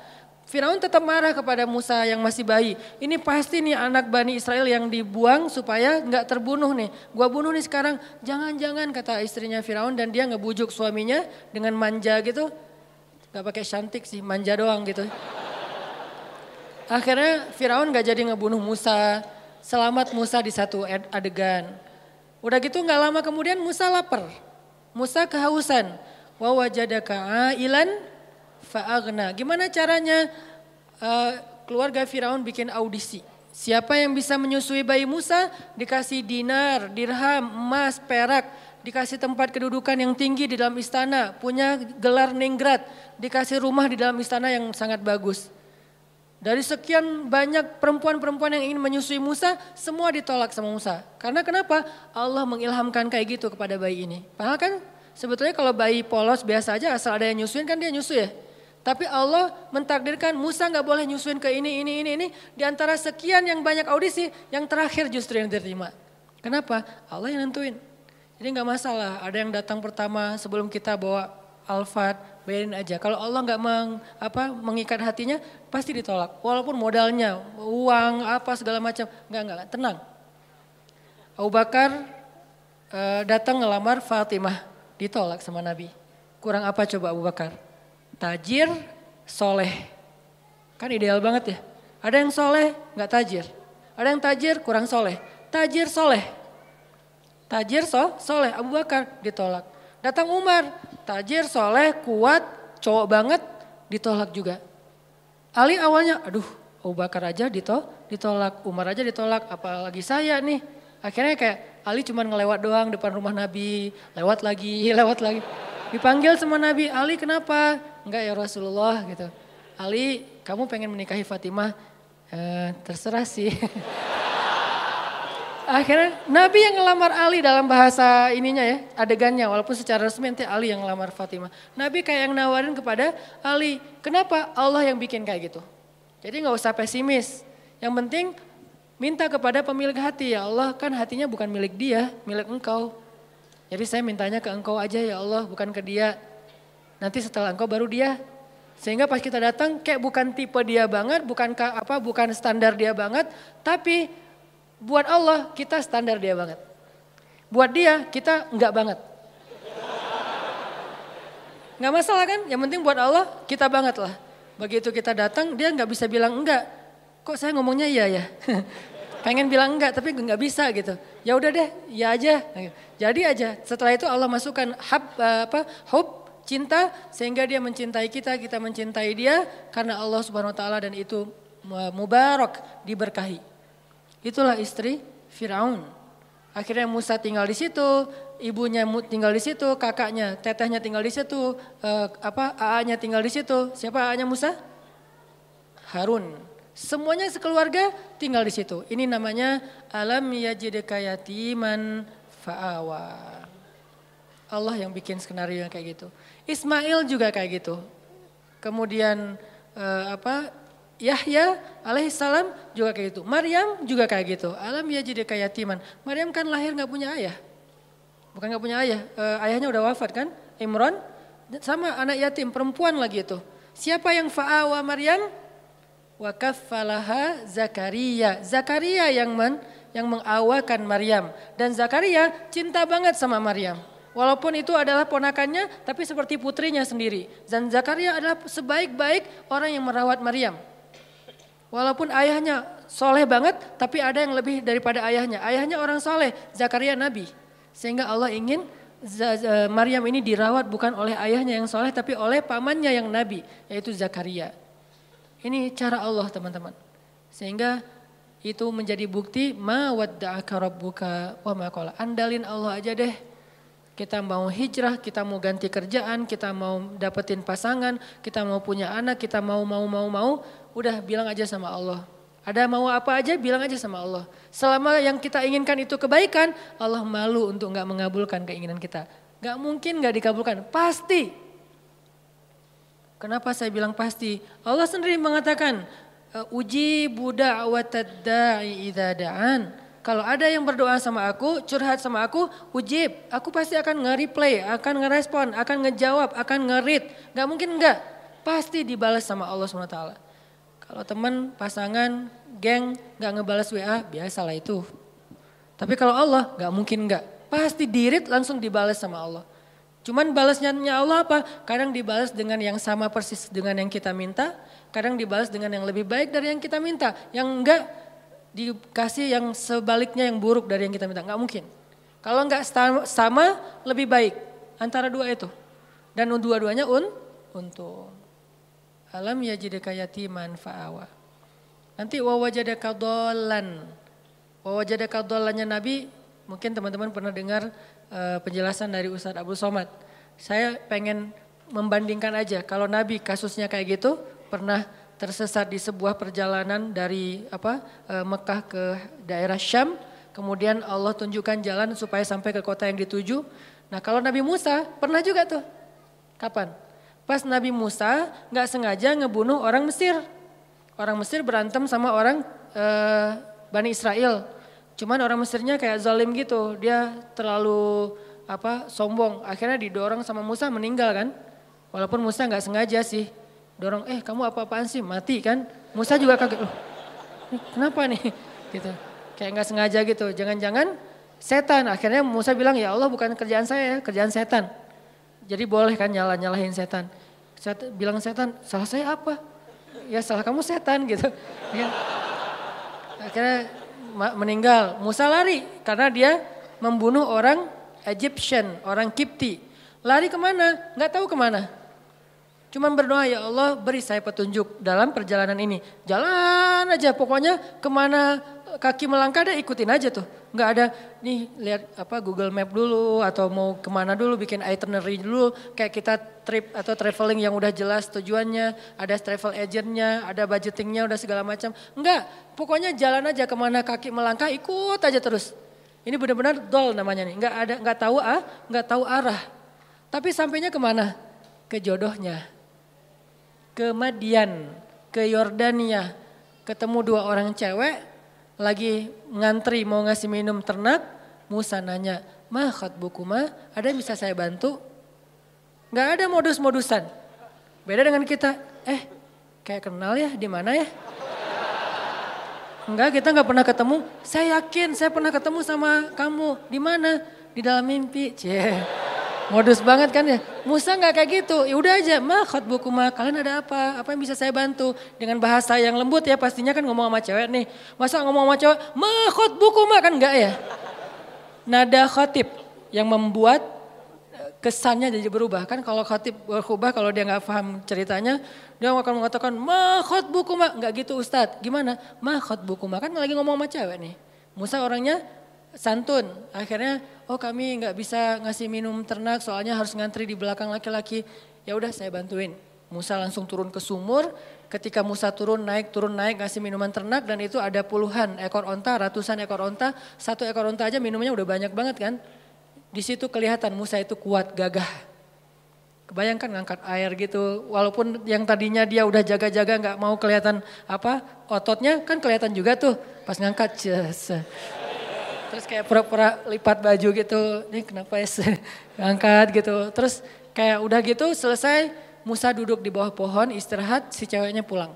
Firaun tetap marah kepada Musa yang masih bayi. Ini pasti nih anak Bani Israel yang dibuang supaya nggak terbunuh nih. Gua bunuh nih sekarang. Jangan-jangan kata istrinya Firaun dan dia ngebujuk suaminya dengan manja gitu. Gak pakai cantik sih, manja doang gitu. Akhirnya Firaun gak jadi ngebunuh Musa. Selamat Musa di satu adegan. Udah gitu gak lama kemudian Musa lapar. Musa kehausan. Wa wajadaka fa'agna. Gimana caranya uh, keluarga Firaun bikin audisi. Siapa yang bisa menyusui bayi Musa dikasih dinar, dirham, emas, perak dikasih tempat kedudukan yang tinggi di dalam istana, punya gelar ningrat, dikasih rumah di dalam istana yang sangat bagus. Dari sekian banyak perempuan-perempuan yang ingin menyusui Musa, semua ditolak sama Musa. Karena kenapa? Allah mengilhamkan kayak gitu kepada bayi ini. Padahal kan sebetulnya kalau bayi polos biasa aja asal ada yang nyusuin kan dia nyusui ya. Tapi Allah mentakdirkan Musa nggak boleh nyusuin ke ini, ini, ini, ini. Di antara sekian yang banyak audisi, yang terakhir justru yang diterima. Kenapa? Allah yang nentuin. Jadi nggak masalah, ada yang datang pertama sebelum kita bawa Alfat, bayarin aja. Kalau Allah nggak meng, apa, mengikat hatinya, pasti ditolak. Walaupun modalnya, uang, apa segala macam, nggak nggak tenang. Abu Bakar e, datang ngelamar Fatimah, ditolak sama Nabi. Kurang apa coba Abu Bakar? Tajir, soleh. Kan ideal banget ya. Ada yang soleh, nggak tajir. Ada yang tajir, kurang soleh. Tajir, soleh. Tajir, so, soleh. Abu Bakar ditolak. Datang Umar, tajir, soleh, kuat, cowok banget, ditolak juga. Ali awalnya, aduh Abu Bakar aja ditolak, Umar aja ditolak, apalagi saya nih. Akhirnya kayak Ali cuma ngelewat doang depan rumah Nabi, lewat lagi, lewat lagi. Dipanggil sama Nabi, Ali kenapa? Enggak ya Rasulullah gitu. Ali kamu pengen menikahi Fatimah? Eh, terserah sih. Akhirnya Nabi yang ngelamar Ali dalam bahasa ininya ya, adegannya walaupun secara resmi nanti Ali yang ngelamar Fatimah. Nabi kayak yang nawarin kepada Ali, kenapa Allah yang bikin kayak gitu? Jadi nggak usah pesimis. Yang penting minta kepada pemilik hati ya Allah kan hatinya bukan milik dia, milik engkau. Jadi saya mintanya ke engkau aja ya Allah, bukan ke dia. Nanti setelah engkau baru dia. Sehingga pas kita datang kayak bukan tipe dia banget, bukan apa, bukan standar dia banget, tapi Buat Allah kita standar dia banget. Buat dia kita enggak banget. Enggak masalah kan? Yang penting buat Allah kita banget lah. Begitu kita datang dia enggak bisa bilang enggak. Kok saya ngomongnya iya ya? Pengen bilang enggak tapi enggak bisa gitu. Ya udah deh, ya aja. Jadi aja. Setelah itu Allah masukkan hub eh, apa? Hub cinta sehingga dia mencintai kita, kita mencintai dia karena Allah Subhanahu wa taala dan itu mubarak diberkahi. Itulah istri Firaun. Akhirnya Musa tinggal di situ, ibunya tinggal di situ, kakaknya, tetehnya tinggal di situ, eh, apa AA-nya tinggal di situ. Siapa AA-nya Musa? Harun. Semuanya sekeluarga tinggal di situ. Ini namanya alam yajidka yatiman fa'awa. Allah yang bikin skenario yang kayak gitu. Ismail juga kayak gitu. Kemudian eh, apa Yahya alaihissalam juga kayak gitu. Maryam juga kayak gitu. Alam ya jadi kayak yatiman. Maryam kan lahir nggak punya ayah. Bukan nggak punya ayah. E, ayahnya udah wafat kan. Imran sama anak yatim perempuan lagi itu. Siapa yang fa'awa Maryam? Wa kaffalaha Zakaria. Zakaria yang men, yang mengawakan Maryam dan Zakaria cinta banget sama Maryam. Walaupun itu adalah ponakannya, tapi seperti putrinya sendiri. Dan Zakaria adalah sebaik-baik orang yang merawat Maryam. Walaupun ayahnya soleh banget, tapi ada yang lebih daripada ayahnya. Ayahnya orang soleh, Zakaria Nabi. Sehingga Allah ingin Maryam ini dirawat bukan oleh ayahnya yang soleh, tapi oleh pamannya yang Nabi, yaitu Zakaria. Ini cara Allah teman-teman. Sehingga itu menjadi bukti ma wadda'aka rabbuka wa ma Andalin Allah aja deh. Kita mau hijrah, kita mau ganti kerjaan, kita mau dapetin pasangan, kita mau punya anak, kita mau mau mau mau, udah bilang aja sama Allah. Ada mau apa aja bilang aja sama Allah. Selama yang kita inginkan itu kebaikan, Allah malu untuk nggak mengabulkan keinginan kita. Nggak mungkin nggak dikabulkan, pasti. Kenapa saya bilang pasti? Allah sendiri mengatakan, uji budak watadai idadaan. Kalau ada yang berdoa sama aku, curhat sama aku, ujib. Aku pasti akan nge-replay, akan ngerespon, akan ngejawab, akan ngerit. Gak mungkin enggak. Pasti dibalas sama Allah SWT. Kalau teman, pasangan, geng gak ngebalas WA, biasalah itu. Tapi kalau Allah gak mungkin gak. Pasti dirit langsung dibalas sama Allah. Cuman balasnya Allah apa? Kadang dibalas dengan yang sama persis dengan yang kita minta. Kadang dibalas dengan yang lebih baik dari yang kita minta. Yang enggak dikasih yang sebaliknya yang buruk dari yang kita minta. Enggak mungkin. Kalau enggak sama lebih baik. Antara dua itu. Dan dua-duanya un, untung. Alam yajidaka yatiman fa'awa. Nanti wawajadaka dolan. Wawajadaka dolannya Nabi, mungkin teman-teman pernah dengar uh, penjelasan dari Ustadz Abu Somad. Saya pengen membandingkan aja, kalau Nabi kasusnya kayak gitu, pernah tersesat di sebuah perjalanan dari apa uh, Mekah ke daerah Syam, kemudian Allah tunjukkan jalan supaya sampai ke kota yang dituju. Nah kalau Nabi Musa pernah juga tuh, kapan? Pas Nabi Musa nggak sengaja ngebunuh orang Mesir. Orang Mesir berantem sama orang uh, Bani Israel. Cuman orang Mesirnya kayak zalim gitu. Dia terlalu apa sombong. Akhirnya didorong sama Musa meninggal kan. Walaupun Musa nggak sengaja sih. Dorong, eh kamu apa-apaan sih? Mati kan? Musa juga kaget. Loh, kenapa nih? Gitu. Kayak nggak sengaja gitu. Jangan-jangan setan. Akhirnya Musa bilang, ya Allah bukan kerjaan saya, kerjaan setan. Jadi boleh kan nyala-nyalahin setan. Setan, bilang setan, salah saya apa? Ya salah kamu setan gitu. Ya. Akhirnya meninggal. Musa lari karena dia membunuh orang Egyptian, orang Kipti. Lari ke mana? Nggak tahu ke mana. Cuman berdoa ya Allah beri saya petunjuk dalam perjalanan ini. Jalan aja pokoknya ke mana kaki melangkah deh ikutin aja tuh. Nggak ada nih lihat apa Google Map dulu atau mau ke mana dulu bikin itinerary dulu. Kayak kita trip atau traveling yang udah jelas tujuannya. Ada travel agentnya, ada budgetingnya udah segala macam. Enggak, pokoknya jalan aja ke mana kaki melangkah ikut aja terus. Ini benar-benar dol namanya nih. Nggak ada, nggak tahu ah, nggak tahu arah. Tapi sampainya ke mana? Ke jodohnya. Ke Madian, ke Yordania. Ketemu dua orang cewek, lagi ngantri mau ngasih minum ternak. Musa nanya, mah buku mah, ada yang bisa saya bantu? Nggak ada modus-modusan. Beda dengan kita, eh kayak kenal ya, di mana ya? Enggak, kita nggak pernah ketemu. Saya yakin saya pernah ketemu sama kamu. Di mana? Di dalam mimpi. Cie. Modus banget kan ya. Musa nggak kayak gitu. Ya udah aja, mah buku mah kalian ada apa? Apa yang bisa saya bantu? Dengan bahasa yang lembut ya pastinya kan ngomong sama cewek nih. Masa ngomong sama cewek, mah buku mah kan enggak ya? Nada khotib yang membuat kesannya jadi berubah kan kalau khatib berubah kalau dia nggak paham ceritanya dia akan mengatakan mahot buku mak nggak gitu Ustadz gimana mahot buku mak kan lagi ngomong sama cewek nih Musa orangnya santun. Akhirnya oh kami nggak bisa ngasih minum ternak soalnya harus ngantri di belakang laki-laki. Ya udah saya bantuin. Musa langsung turun ke sumur. Ketika Musa turun naik turun naik ngasih minuman ternak dan itu ada puluhan ekor onta ratusan ekor onta. Satu ekor onta aja minumnya udah banyak banget kan? Di situ kelihatan Musa itu kuat, gagah. Kebayangkan ngangkat air gitu, walaupun yang tadinya dia udah jaga-jaga nggak mau kelihatan apa ototnya kan kelihatan juga tuh. Pas ngangkat. Terus kayak pura-pura lipat baju gitu, ini kenapa ya ngangkat gitu. Terus kayak udah gitu selesai Musa duduk di bawah pohon istirahat, si ceweknya pulang.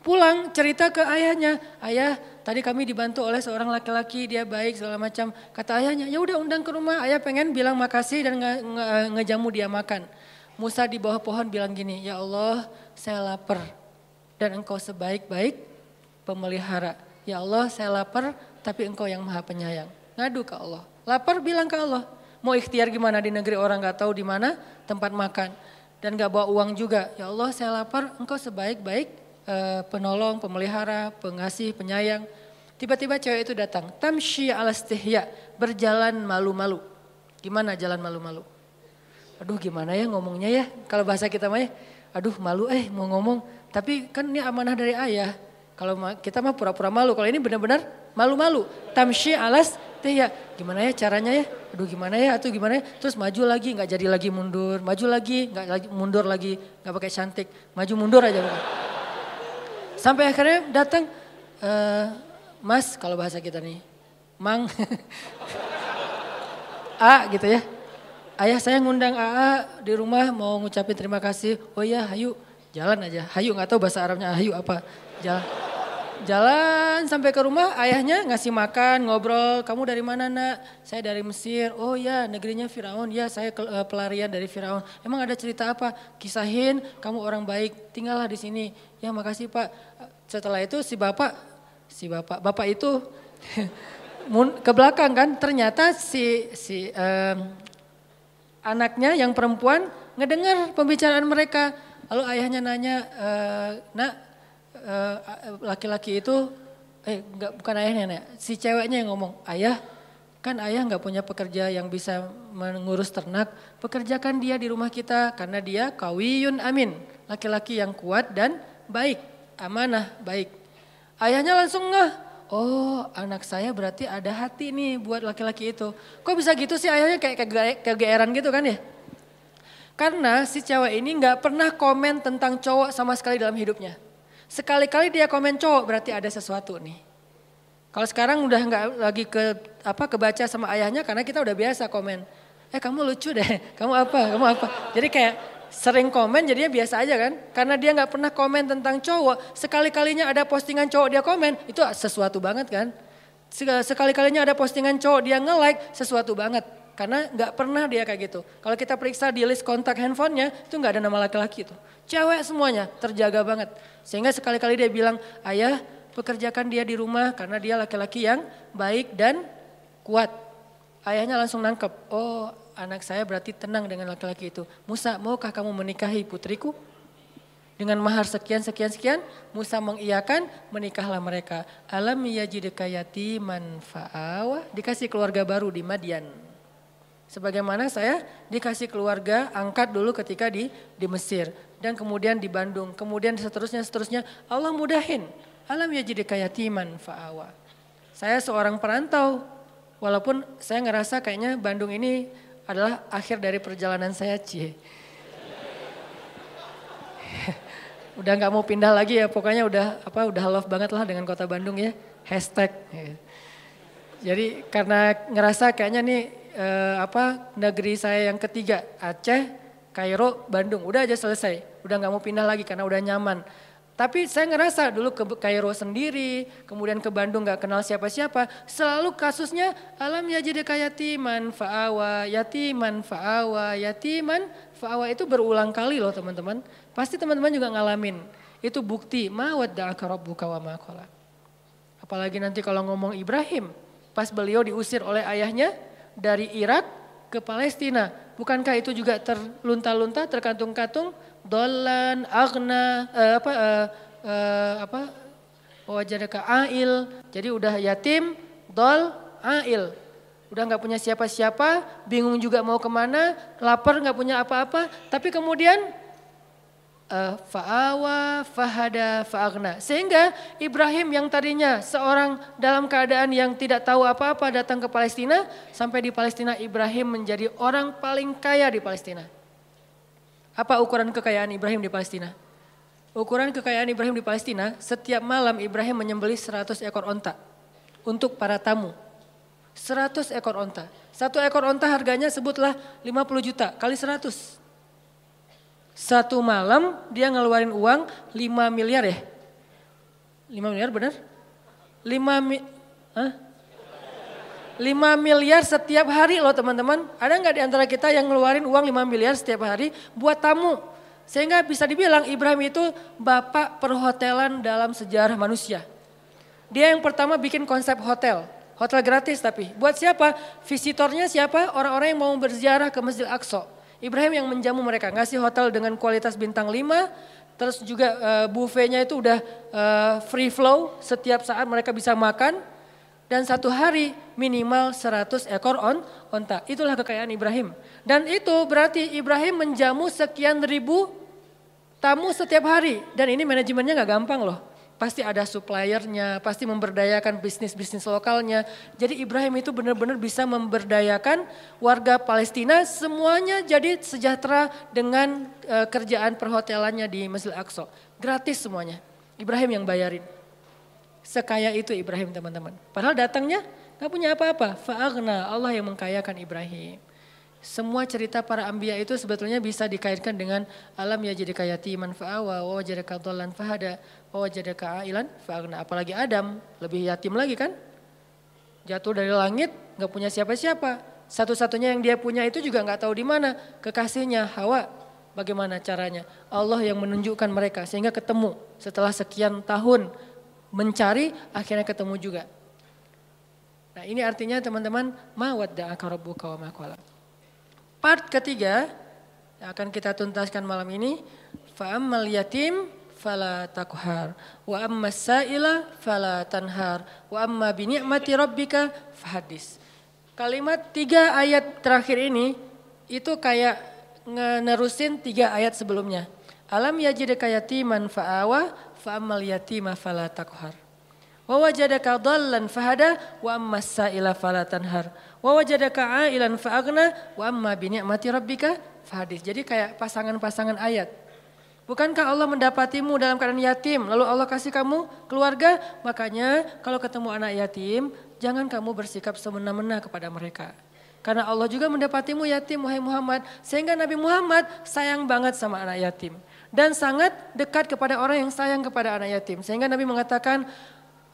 Pulang cerita ke ayahnya, ayah tadi kami dibantu oleh seorang laki-laki dia baik segala macam. Kata ayahnya, ya udah undang ke rumah, ayah pengen bilang makasih dan nge nge ngejamu dia makan. Musa di bawah pohon bilang gini, ya Allah saya lapar dan engkau sebaik-baik pemelihara. Ya Allah saya lapar tapi engkau yang maha penyayang. Ngadu ke Allah. Lapar bilang ke Allah. Mau ikhtiar gimana di negeri orang gak tahu di mana tempat makan. Dan gak bawa uang juga. Ya Allah saya lapar engkau sebaik-baik Eh, penolong, pemelihara, pengasih, penyayang. Tiba-tiba cewek itu datang. Tamshi alastihya, berjalan malu-malu. Gimana jalan malu-malu? Aduh gimana ya ngomongnya ya, kalau bahasa kita mah ya, aduh malu eh mau ngomong. Tapi kan ini amanah dari ayah. Kalau kita mah pura-pura malu, kalau ini benar-benar malu-malu. Tamshi alas ya, gimana ya caranya ya? Aduh gimana ya, atau gimana ya? Terus maju lagi, nggak jadi lagi mundur, maju lagi, nggak lagi mundur lagi, nggak pakai cantik, maju mundur aja. Bukan. Sampai akhirnya datang, uh, Mas kalau bahasa kita nih, Mang, A gitu ya. Ayah saya ngundang AA di rumah mau ngucapin terima kasih. Oh iya, hayu, jalan aja. Hayu nggak tahu bahasa Arabnya hayu apa. Jalan. Jalan sampai ke rumah, ayahnya ngasih makan, ngobrol. Kamu dari mana nak? Saya dari Mesir. Oh ya, negerinya Firaun. Ya, saya eh, pelarian dari Firaun. Emang ada cerita apa? Kisahin, kamu orang baik, tinggallah di sini. Ya, makasih Pak. Setelah itu si bapak, si bapak, bapak itu ke belakang kan. Ternyata si si um, anaknya yang perempuan ngedengar pembicaraan mereka. Lalu ayahnya nanya, e, nak Eh, laki-laki itu eh enggak bukan ayahnya nek, si ceweknya yang ngomong, "Ayah, kan ayah nggak punya pekerja yang bisa mengurus ternak, pekerjakan dia di rumah kita karena dia kawiyun amin, laki-laki yang kuat dan baik, amanah, baik." Ayahnya langsung ngeh, "Oh, anak saya berarti ada hati nih buat laki-laki itu." Kok bisa gitu sih ayahnya kayak kegeeran gitu kan ya? Karena si cewek ini nggak pernah komen tentang cowok sama sekali dalam hidupnya. Sekali-kali dia komen cowok berarti ada sesuatu nih. Kalau sekarang udah nggak lagi ke apa kebaca sama ayahnya karena kita udah biasa komen. Eh kamu lucu deh, kamu apa, kamu apa. Jadi kayak sering komen jadinya biasa aja kan. Karena dia nggak pernah komen tentang cowok. Sekali-kalinya ada postingan cowok dia komen, itu sesuatu banget kan. Sekali-kalinya ada postingan cowok dia nge-like, sesuatu banget. Karena nggak pernah dia kayak gitu. Kalau kita periksa di list kontak handphonenya, itu nggak ada nama laki-laki itu. Cewek semuanya, terjaga banget. Sehingga sekali-kali dia bilang, ayah pekerjakan dia di rumah karena dia laki-laki yang baik dan kuat. Ayahnya langsung nangkep, oh anak saya berarti tenang dengan laki-laki itu. Musa, maukah kamu menikahi putriku? Dengan mahar sekian, sekian, sekian, Musa mengiyakan, menikahlah mereka. Alam yajidka yatiman fa'awa, dikasih keluarga baru di Madian. Sebagaimana saya dikasih keluarga angkat dulu ketika di di Mesir dan kemudian di Bandung, kemudian seterusnya seterusnya Allah mudahin. Alam yajidka yatiman fa'awa. Saya seorang perantau, walaupun saya ngerasa kayaknya Bandung ini adalah akhir dari perjalanan saya cie. udah nggak mau pindah lagi ya pokoknya udah apa udah love banget lah dengan kota Bandung ya hashtag. Jadi karena ngerasa kayaknya nih eh, apa negeri saya yang ketiga Aceh, Kairo, Bandung udah aja selesai, udah nggak mau pindah lagi karena udah nyaman. Tapi saya ngerasa dulu ke Kairo sendiri, kemudian ke Bandung gak kenal siapa-siapa. Selalu kasusnya alam ya jadi kayak yatiman fa'awa, yatiman fa'awa, yatiman fa'awa itu berulang kali loh teman-teman. Pasti teman-teman juga ngalamin. Itu bukti mawadda'aka rabbuka wa maqala. Apalagi nanti kalau ngomong Ibrahim, pas beliau diusir oleh ayahnya dari Irak ke Palestina. Bukankah itu juga terlunta-lunta, terkantung-kantung? dolan, agna, uh, apa, uh, uh, apa, wajadaka ail. Jadi udah yatim, dol, ail. Udah nggak punya siapa-siapa, bingung juga mau ke mana, lapar nggak punya apa-apa. Tapi kemudian uh, fa'awa, fahada, fa'agna. Sehingga Ibrahim yang tadinya seorang dalam keadaan yang tidak tahu apa-apa datang ke Palestina. Sampai di Palestina Ibrahim menjadi orang paling kaya di Palestina. Apa ukuran kekayaan Ibrahim di Palestina? Ukuran kekayaan Ibrahim di Palestina, setiap malam Ibrahim menyembelih 100 ekor onta untuk para tamu. 100 ekor onta. Satu ekor onta harganya sebutlah 50 juta kali 100. Satu malam dia ngeluarin uang 5 miliar ya? 5 miliar benar? 5 mi Hah? 5 miliar setiap hari loh teman-teman. Ada nggak di antara kita yang ngeluarin uang 5 miliar setiap hari buat tamu? Sehingga bisa dibilang Ibrahim itu bapak perhotelan dalam sejarah manusia. Dia yang pertama bikin konsep hotel. Hotel gratis tapi. Buat siapa? Visitornya siapa? Orang-orang yang mau berziarah ke Masjid Aqsa. Ibrahim yang menjamu mereka. Ngasih hotel dengan kualitas bintang 5. Terus juga uh, buffetnya itu udah uh, free flow. Setiap saat mereka bisa makan dan satu hari minimal 100 ekor on, onta. Itulah kekayaan Ibrahim. Dan itu berarti Ibrahim menjamu sekian ribu tamu setiap hari. Dan ini manajemennya nggak gampang loh. Pasti ada suppliernya, pasti memberdayakan bisnis-bisnis lokalnya. Jadi Ibrahim itu benar-benar bisa memberdayakan warga Palestina semuanya jadi sejahtera dengan uh, kerjaan perhotelannya di Masjid Aqsa. Gratis semuanya. Ibrahim yang bayarin. Sekaya itu Ibrahim teman-teman. Padahal datangnya gak punya apa-apa. Fa'agna Allah yang mengkayakan Ibrahim. Semua cerita para ambia itu sebetulnya bisa dikaitkan dengan alam ya jadi kayati fa'awa wa wajadaka dhallan fahada wa wajadaka ailan fa'agna. Apalagi Adam lebih yatim lagi kan. Jatuh dari langit gak punya siapa-siapa. Satu-satunya yang dia punya itu juga gak tahu di mana. Kekasihnya Hawa. Bagaimana caranya? Allah yang menunjukkan mereka sehingga ketemu setelah sekian tahun mencari akhirnya ketemu juga. Nah ini artinya teman-teman mawadda rabbuka wa. Part ketiga yang akan kita tuntaskan malam ini fa'ammal yatim fala takhar wa amma sa'ila fala tanhar wa amma bi ni'mati rabbika fahadis. Kalimat tiga ayat terakhir ini itu kayak ngerusin tiga ayat sebelumnya. Alam yajidaka yatiman fa'awa fa'amal yatima fala takhar. Wa wajadaka dhallan fahada wa amma sa'ila fala tanhar. Wa wajadaka ailan fa'agna wa amma bi ni'mati rabbika fahadis. Jadi kayak pasangan-pasangan ayat. Bukankah Allah mendapatimu dalam keadaan yatim, lalu Allah kasih kamu keluarga? Makanya kalau ketemu anak yatim, jangan kamu bersikap semena-mena kepada mereka. Karena Allah juga mendapatimu yatim wahai Muhammad. Sehingga Nabi Muhammad sayang banget sama anak yatim. Dan sangat dekat kepada orang yang sayang kepada anak yatim. Sehingga Nabi mengatakan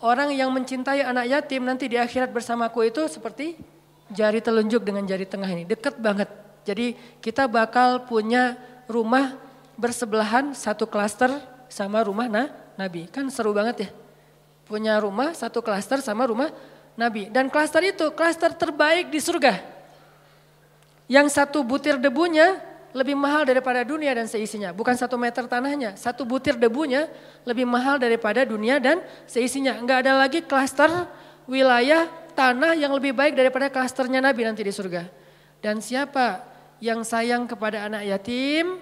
orang yang mencintai anak yatim nanti di akhirat bersamaku itu seperti jari telunjuk dengan jari tengah ini. Dekat banget. Jadi kita bakal punya rumah bersebelahan satu klaster sama rumah nah, Nabi. Kan seru banget ya. Punya rumah satu klaster sama rumah Nabi. Dan klaster itu klaster terbaik di surga. Yang satu butir debunya lebih mahal daripada dunia dan seisinya. Bukan satu meter tanahnya, satu butir debunya lebih mahal daripada dunia dan seisinya. Enggak ada lagi klaster wilayah tanah yang lebih baik daripada klasternya Nabi nanti di surga. Dan siapa yang sayang kepada anak yatim,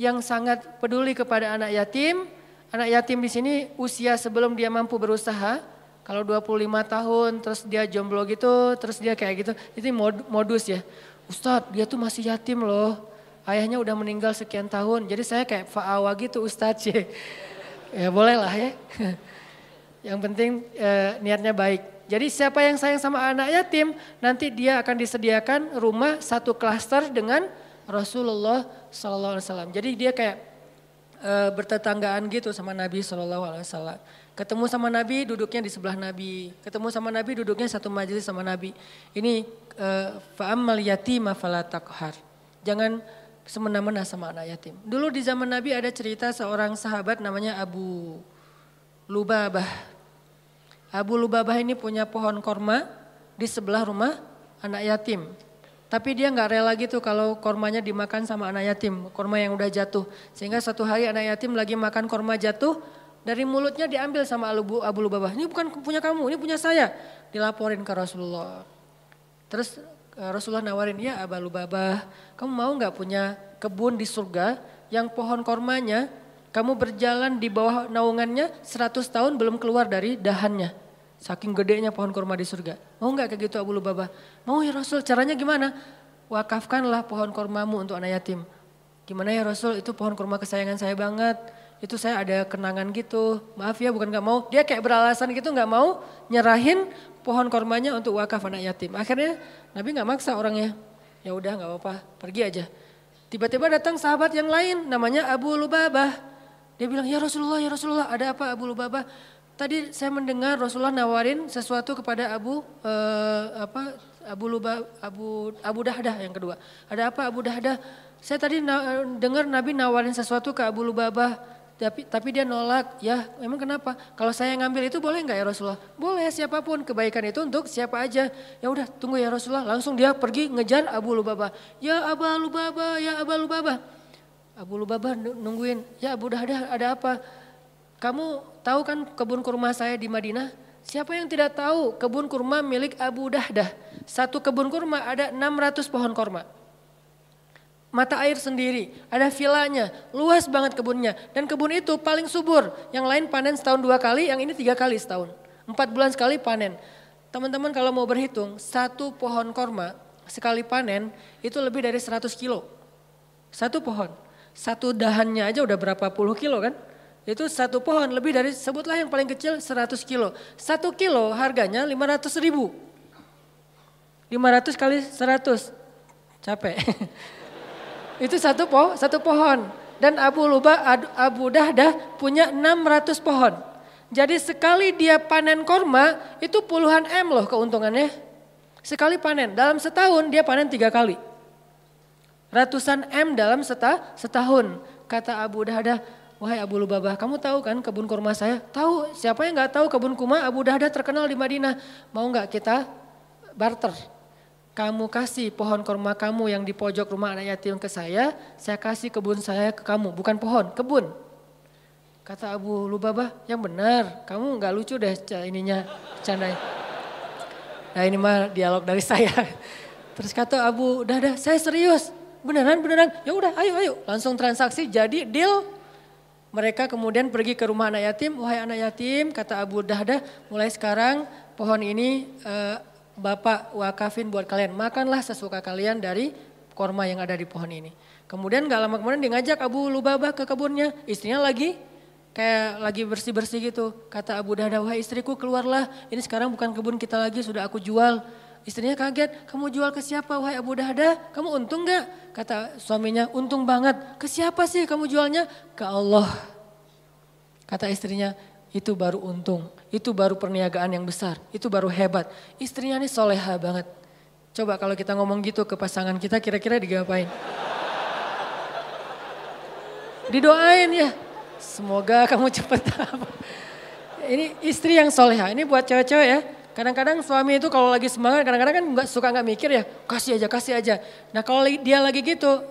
yang sangat peduli kepada anak yatim, anak yatim di sini usia sebelum dia mampu berusaha, kalau 25 tahun terus dia jomblo gitu, terus dia kayak gitu, itu modus ya. Ustadz dia tuh masih yatim loh. Ayahnya udah meninggal sekian tahun. Jadi saya kayak fa'awa gitu Ustadz ya. Ya boleh lah ya. Yang penting eh, niatnya baik. Jadi siapa yang sayang sama anak yatim nanti dia akan disediakan rumah satu klaster dengan Rasulullah Sallallahu Alaihi Wasallam. Jadi dia kayak e, bertetanggaan gitu sama Nabi Sallallahu Alaihi Wasallam. Ketemu sama Nabi duduknya di sebelah Nabi. Ketemu sama Nabi duduknya satu majelis sama Nabi. Ini uh, fa'ammal yatima falatakhar. Jangan semena-mena sama anak yatim. Dulu di zaman Nabi ada cerita seorang sahabat namanya Abu Lubabah. Abu Lubabah ini punya pohon korma di sebelah rumah anak yatim. Tapi dia nggak rela gitu kalau kormanya dimakan sama anak yatim, korma yang udah jatuh. Sehingga satu hari anak yatim lagi makan korma jatuh, dari mulutnya diambil sama Abu, Abu Lubabah. Ini bukan punya kamu, ini punya saya. Dilaporin ke Rasulullah. Terus eh, Rasulullah nawarin, ya Abu Lubabah, kamu mau nggak punya kebun di surga yang pohon kormanya kamu berjalan di bawah naungannya 100 tahun belum keluar dari dahannya. Saking gedenya pohon korma di surga. Mau nggak kayak gitu Abu Lubabah? Mau ya Rasul, caranya gimana? Wakafkanlah pohon kormamu untuk anak yatim. Gimana ya Rasul, itu pohon korma kesayangan saya banget itu saya ada kenangan gitu. Maaf ya bukan nggak mau. Dia kayak beralasan gitu nggak mau nyerahin pohon kormanya untuk wakaf anak yatim. Akhirnya Nabi nggak maksa orangnya. Ya udah nggak apa-apa, pergi aja. Tiba-tiba datang sahabat yang lain namanya Abu Lubabah. Dia bilang, "Ya Rasulullah, ya Rasulullah, ada apa Abu Lubabah?" Tadi saya mendengar Rasulullah nawarin sesuatu kepada Abu uh, apa Abu Lubah Abu Abu Dahdah yang kedua. Ada apa Abu Dahdah? Saya tadi na dengar Nabi nawarin sesuatu ke Abu Lubabah tapi tapi dia nolak. Ya, emang kenapa? Kalau saya ngambil itu boleh nggak ya Rasulullah? Boleh siapa pun kebaikan itu untuk siapa aja. Ya udah, tunggu ya Rasulullah. Langsung dia pergi ngejar Abu Lubabah. Ya Abu Lubabah, ya Abu Lubabah. Abu Lubabah nungguin. Ya Abu Dahdah ada apa? Kamu tahu kan kebun kurma saya di Madinah? Siapa yang tidak tahu kebun kurma milik Abu Dahdah? Satu kebun kurma ada 600 pohon kurma mata air sendiri, ada vilanya, luas banget kebunnya. Dan kebun itu paling subur, yang lain panen setahun dua kali, yang ini tiga kali setahun. Empat bulan sekali panen. Teman-teman kalau mau berhitung, satu pohon korma sekali panen itu lebih dari 100 kilo. Satu pohon, satu dahannya aja udah berapa puluh kilo kan? Itu satu pohon lebih dari, sebutlah yang paling kecil 100 kilo. Satu kilo harganya 500 ribu. 500 kali 100, capek. Itu satu po, satu pohon. Dan Abu Luba, Abu Dahdah punya 600 pohon. Jadi sekali dia panen korma itu puluhan M loh keuntungannya. Sekali panen, dalam setahun dia panen tiga kali. Ratusan M dalam seta, setahun. Kata Abu Dahdah, wahai Abu Lubabah kamu tahu kan kebun kurma saya? Tahu, siapa yang gak tahu kebun kurma Abu Dahdah terkenal di Madinah. Mau gak kita barter? kamu kasih pohon korma kamu yang di pojok rumah anak yatim ke saya, saya kasih kebun saya ke kamu, bukan pohon, kebun. Kata Abu Lubabah, yang benar, kamu nggak lucu deh ininya, candanya. Nah ini mah dialog dari saya. Terus kata Abu, dah dah, saya serius, beneran beneran, ya udah, ayo ayo, langsung transaksi, jadi deal. Mereka kemudian pergi ke rumah anak yatim, wahai anak yatim, kata Abu Dahdah, mulai sekarang pohon ini uh, Bapak wakafin buat kalian, makanlah sesuka kalian dari korma yang ada di pohon ini. Kemudian gak lama kemudian dia ngajak Abu Lubabah ke kebunnya, istrinya lagi kayak lagi bersih-bersih gitu. Kata Abu Dahdah, wahai istriku keluarlah, ini sekarang bukan kebun kita lagi, sudah aku jual. Istrinya kaget, kamu jual ke siapa wahai Abu Dahda? Kamu untung gak? Kata suaminya, untung banget. Ke siapa sih kamu jualnya? Ke Allah. Kata istrinya, itu baru untung. Itu baru perniagaan yang besar. Itu baru hebat. Istrinya ini soleha banget. Coba kalau kita ngomong gitu ke pasangan kita kira-kira digapain? Didoain ya. Semoga kamu cepat Ini istri yang soleha. Ini buat cewek-cewek ya. Kadang-kadang suami itu kalau lagi semangat, kadang-kadang kan nggak suka nggak mikir ya, kasih aja, kasih aja. Nah kalau dia lagi gitu,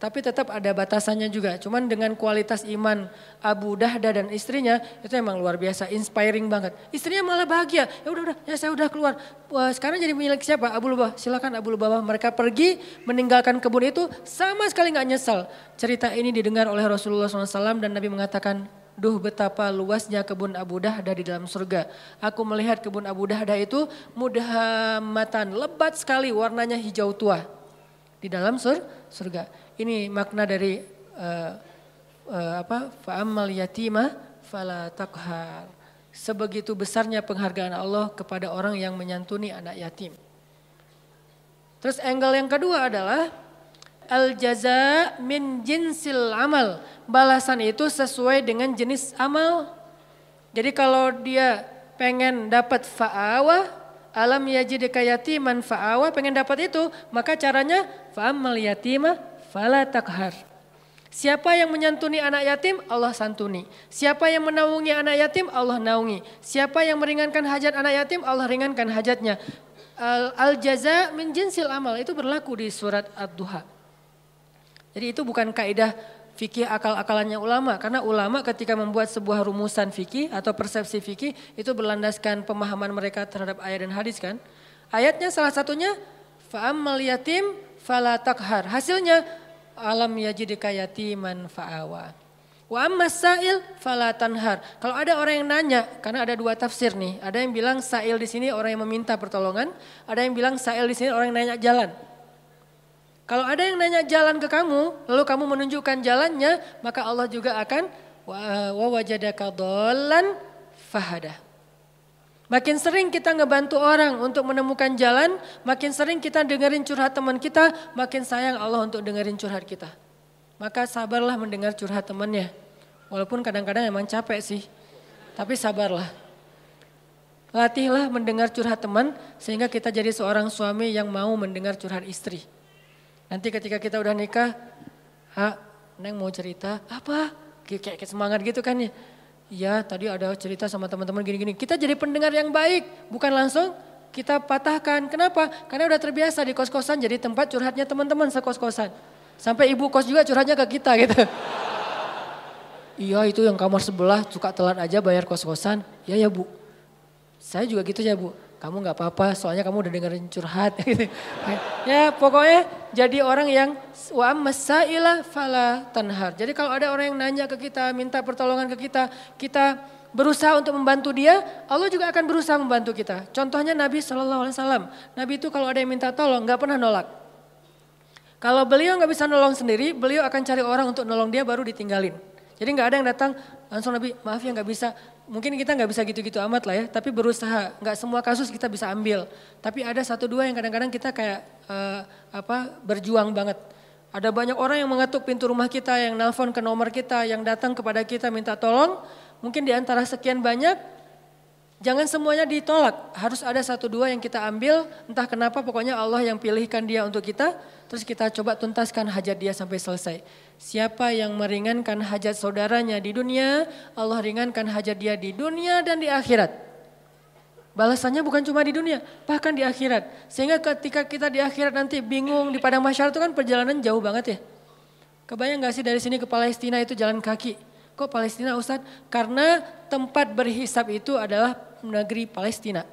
tapi tetap ada batasannya juga. Cuman dengan kualitas iman Abu Dahda dan istrinya itu emang luar biasa, inspiring banget. Istrinya malah bahagia. Ya udah udah, ya saya udah keluar. Wah, sekarang jadi milik siapa? Abu Lubah. Silakan Abu Lubah. Mereka pergi meninggalkan kebun itu sama sekali nggak nyesal. Cerita ini didengar oleh Rasulullah SAW dan Nabi mengatakan, Duh betapa luasnya kebun Abu Dahda di dalam surga. Aku melihat kebun Abu Dahda itu mudhamatan, lebat sekali warnanya hijau tua. Di dalam sur, surga. Ini makna dari uh, uh, apa? Fa'ammal yatima fala takhar. Sebegitu besarnya penghargaan Allah kepada orang yang menyantuni anak yatim. Terus angle yang kedua adalah al jaza min jinsil amal. Balasan itu sesuai dengan jenis amal. Jadi kalau dia pengen dapat fa'awa, alam yajidika yatiman fa'awa, pengen dapat itu, maka caranya fa'amal yatima fala takhar. Siapa yang menyantuni anak yatim, Allah santuni. Siapa yang menaungi anak yatim, Allah naungi. Siapa yang meringankan hajat anak yatim, Allah ringankan hajatnya. Al-jaza min jinsil amal, itu berlaku di surat Ad-Duha. Jadi itu bukan kaidah fikih akal-akalannya ulama. Karena ulama ketika membuat sebuah rumusan fikih atau persepsi fikih, itu berlandaskan pemahaman mereka terhadap ayat dan hadis kan. Ayatnya salah satunya, fa'ammal yatim fala takhar. Hasilnya alam yajidika yatiman fa'awa. Wa amma sa'il fala tanhar. Kalau ada orang yang nanya, karena ada dua tafsir nih. Ada yang bilang sa'il di sini orang yang meminta pertolongan, ada yang bilang sa'il di sini orang yang nanya jalan. Kalau ada yang nanya jalan ke kamu, lalu kamu menunjukkan jalannya, maka Allah juga akan wa wajadaka dhallan fahada. Makin sering kita ngebantu orang untuk menemukan jalan, makin sering kita dengerin curhat teman kita, makin sayang Allah untuk dengerin curhat kita. Maka sabarlah mendengar curhat temannya. Walaupun kadang-kadang emang capek sih, tapi sabarlah. Latihlah mendengar curhat teman sehingga kita jadi seorang suami yang mau mendengar curhat istri. Nanti ketika kita udah nikah, ha, Neng mau cerita, apa? Kayak, semangat gitu kan ya. Iya tadi ada cerita sama teman-teman gini-gini. Kita jadi pendengar yang baik, bukan langsung kita patahkan. Kenapa? Karena udah terbiasa di kos-kosan jadi tempat curhatnya teman-teman sekos-kosan. Sampai ibu kos juga curhatnya ke kita gitu. iya itu yang kamar sebelah suka telat aja bayar kos-kosan. Ya ya bu. Saya juga gitu ya bu kamu nggak apa-apa soalnya kamu udah dengerin curhat gitu. ya pokoknya jadi orang yang wa masailah fala tanhar. Jadi kalau ada orang yang nanya ke kita, minta pertolongan ke kita, kita berusaha untuk membantu dia, Allah juga akan berusaha membantu kita. Contohnya Nabi Shallallahu Alaihi Wasallam. Nabi itu kalau ada yang minta tolong nggak pernah nolak. Kalau beliau nggak bisa nolong sendiri, beliau akan cari orang untuk nolong dia baru ditinggalin. Jadi nggak ada yang datang langsung Nabi maaf ya nggak bisa mungkin kita nggak bisa gitu-gitu amat lah ya, tapi berusaha. Nggak semua kasus kita bisa ambil. Tapi ada satu dua yang kadang-kadang kita kayak uh, apa berjuang banget. Ada banyak orang yang mengetuk pintu rumah kita, yang nelpon ke nomor kita, yang datang kepada kita minta tolong. Mungkin di antara sekian banyak, jangan semuanya ditolak. Harus ada satu dua yang kita ambil, entah kenapa pokoknya Allah yang pilihkan dia untuk kita. Terus kita coba tuntaskan hajat dia sampai selesai. Siapa yang meringankan hajat saudaranya di dunia, Allah ringankan hajat dia di dunia dan di akhirat. Balasannya bukan cuma di dunia, bahkan di akhirat. Sehingga ketika kita di akhirat nanti bingung di padang masyarakat itu kan perjalanan jauh banget ya. Kebayang gak sih dari sini ke Palestina itu jalan kaki? Kok Palestina Ustadz? Karena tempat berhisap itu adalah negeri Palestina.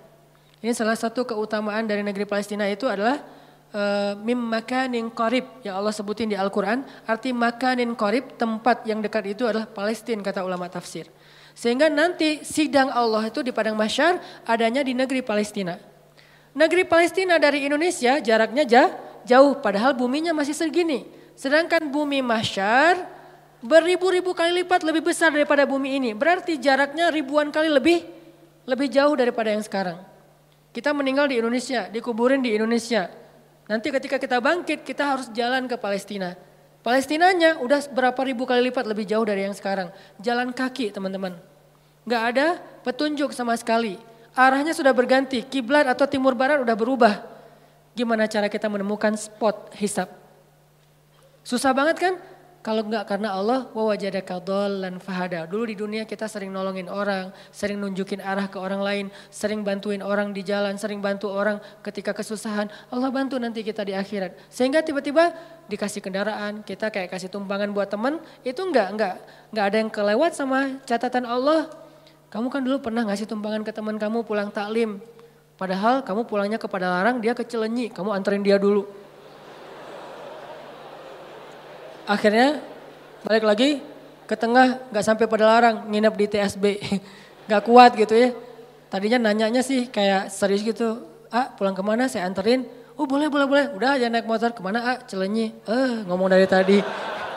Ini salah satu keutamaan dari negeri Palestina itu adalah uh, mim makanin qarib yang Allah sebutin di Al-Quran. Arti makanin qarib, tempat yang dekat itu adalah Palestina kata ulama tafsir. Sehingga nanti sidang Allah itu di Padang Masyar adanya di negeri Palestina. Negeri Palestina dari Indonesia jaraknya jauh, padahal buminya masih segini. Sedangkan bumi Masyar beribu-ribu kali lipat lebih besar daripada bumi ini. Berarti jaraknya ribuan kali lebih lebih jauh daripada yang sekarang. Kita meninggal di Indonesia, dikuburin di Indonesia. Nanti ketika kita bangkit, kita harus jalan ke Palestina. Palestinanya udah berapa ribu kali lipat lebih jauh dari yang sekarang. Jalan kaki teman-teman. Gak ada petunjuk sama sekali. Arahnya sudah berganti, kiblat atau timur barat udah berubah. Gimana cara kita menemukan spot hisap? Susah banget kan? Kalau enggak karena Allah, wa wajadaka dan fahada. Dulu di dunia kita sering nolongin orang, sering nunjukin arah ke orang lain, sering bantuin orang di jalan, sering bantu orang ketika kesusahan. Allah bantu nanti kita di akhirat. Sehingga tiba-tiba dikasih kendaraan, kita kayak kasih tumpangan buat teman, itu enggak, enggak, enggak ada yang kelewat sama catatan Allah. Kamu kan dulu pernah ngasih tumpangan ke teman kamu pulang taklim. Padahal kamu pulangnya kepada larang, dia ke Cilenyi, kamu anterin dia dulu akhirnya balik lagi ke tengah nggak sampai pada larang nginep di TSB nggak kuat gitu ya. Tadinya nanyanya sih kayak serius gitu ah pulang ke mana saya anterin. Oh boleh boleh boleh. Udah aja naik motor. Ke mana ah celenyi eh ngomong dari tadi.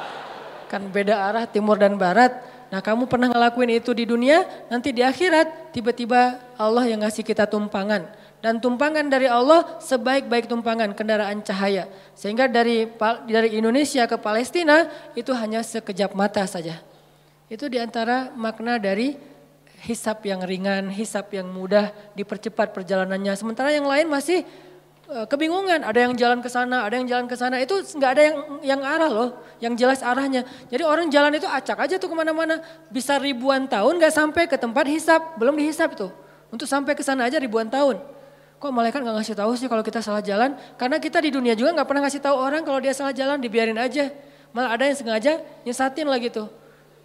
Kan beda arah timur dan barat. Nah kamu pernah ngelakuin itu di dunia nanti di akhirat tiba-tiba Allah yang ngasih kita tumpangan dan tumpangan dari Allah sebaik-baik tumpangan kendaraan cahaya. Sehingga dari dari Indonesia ke Palestina itu hanya sekejap mata saja. Itu di antara makna dari hisap yang ringan, hisap yang mudah, dipercepat perjalanannya. Sementara yang lain masih e, kebingungan, ada yang jalan ke sana, ada yang jalan ke sana, itu nggak ada yang yang arah loh, yang jelas arahnya. Jadi orang jalan itu acak aja tuh ke mana-mana, bisa ribuan tahun nggak sampai ke tempat hisap, belum dihisap tuh. Untuk sampai ke sana aja ribuan tahun. Kok malaikat nggak ngasih tahu sih kalau kita salah jalan? Karena kita di dunia juga nggak pernah ngasih tahu orang kalau dia salah jalan, dibiarin aja. Malah ada yang sengaja nyesatin lah gitu.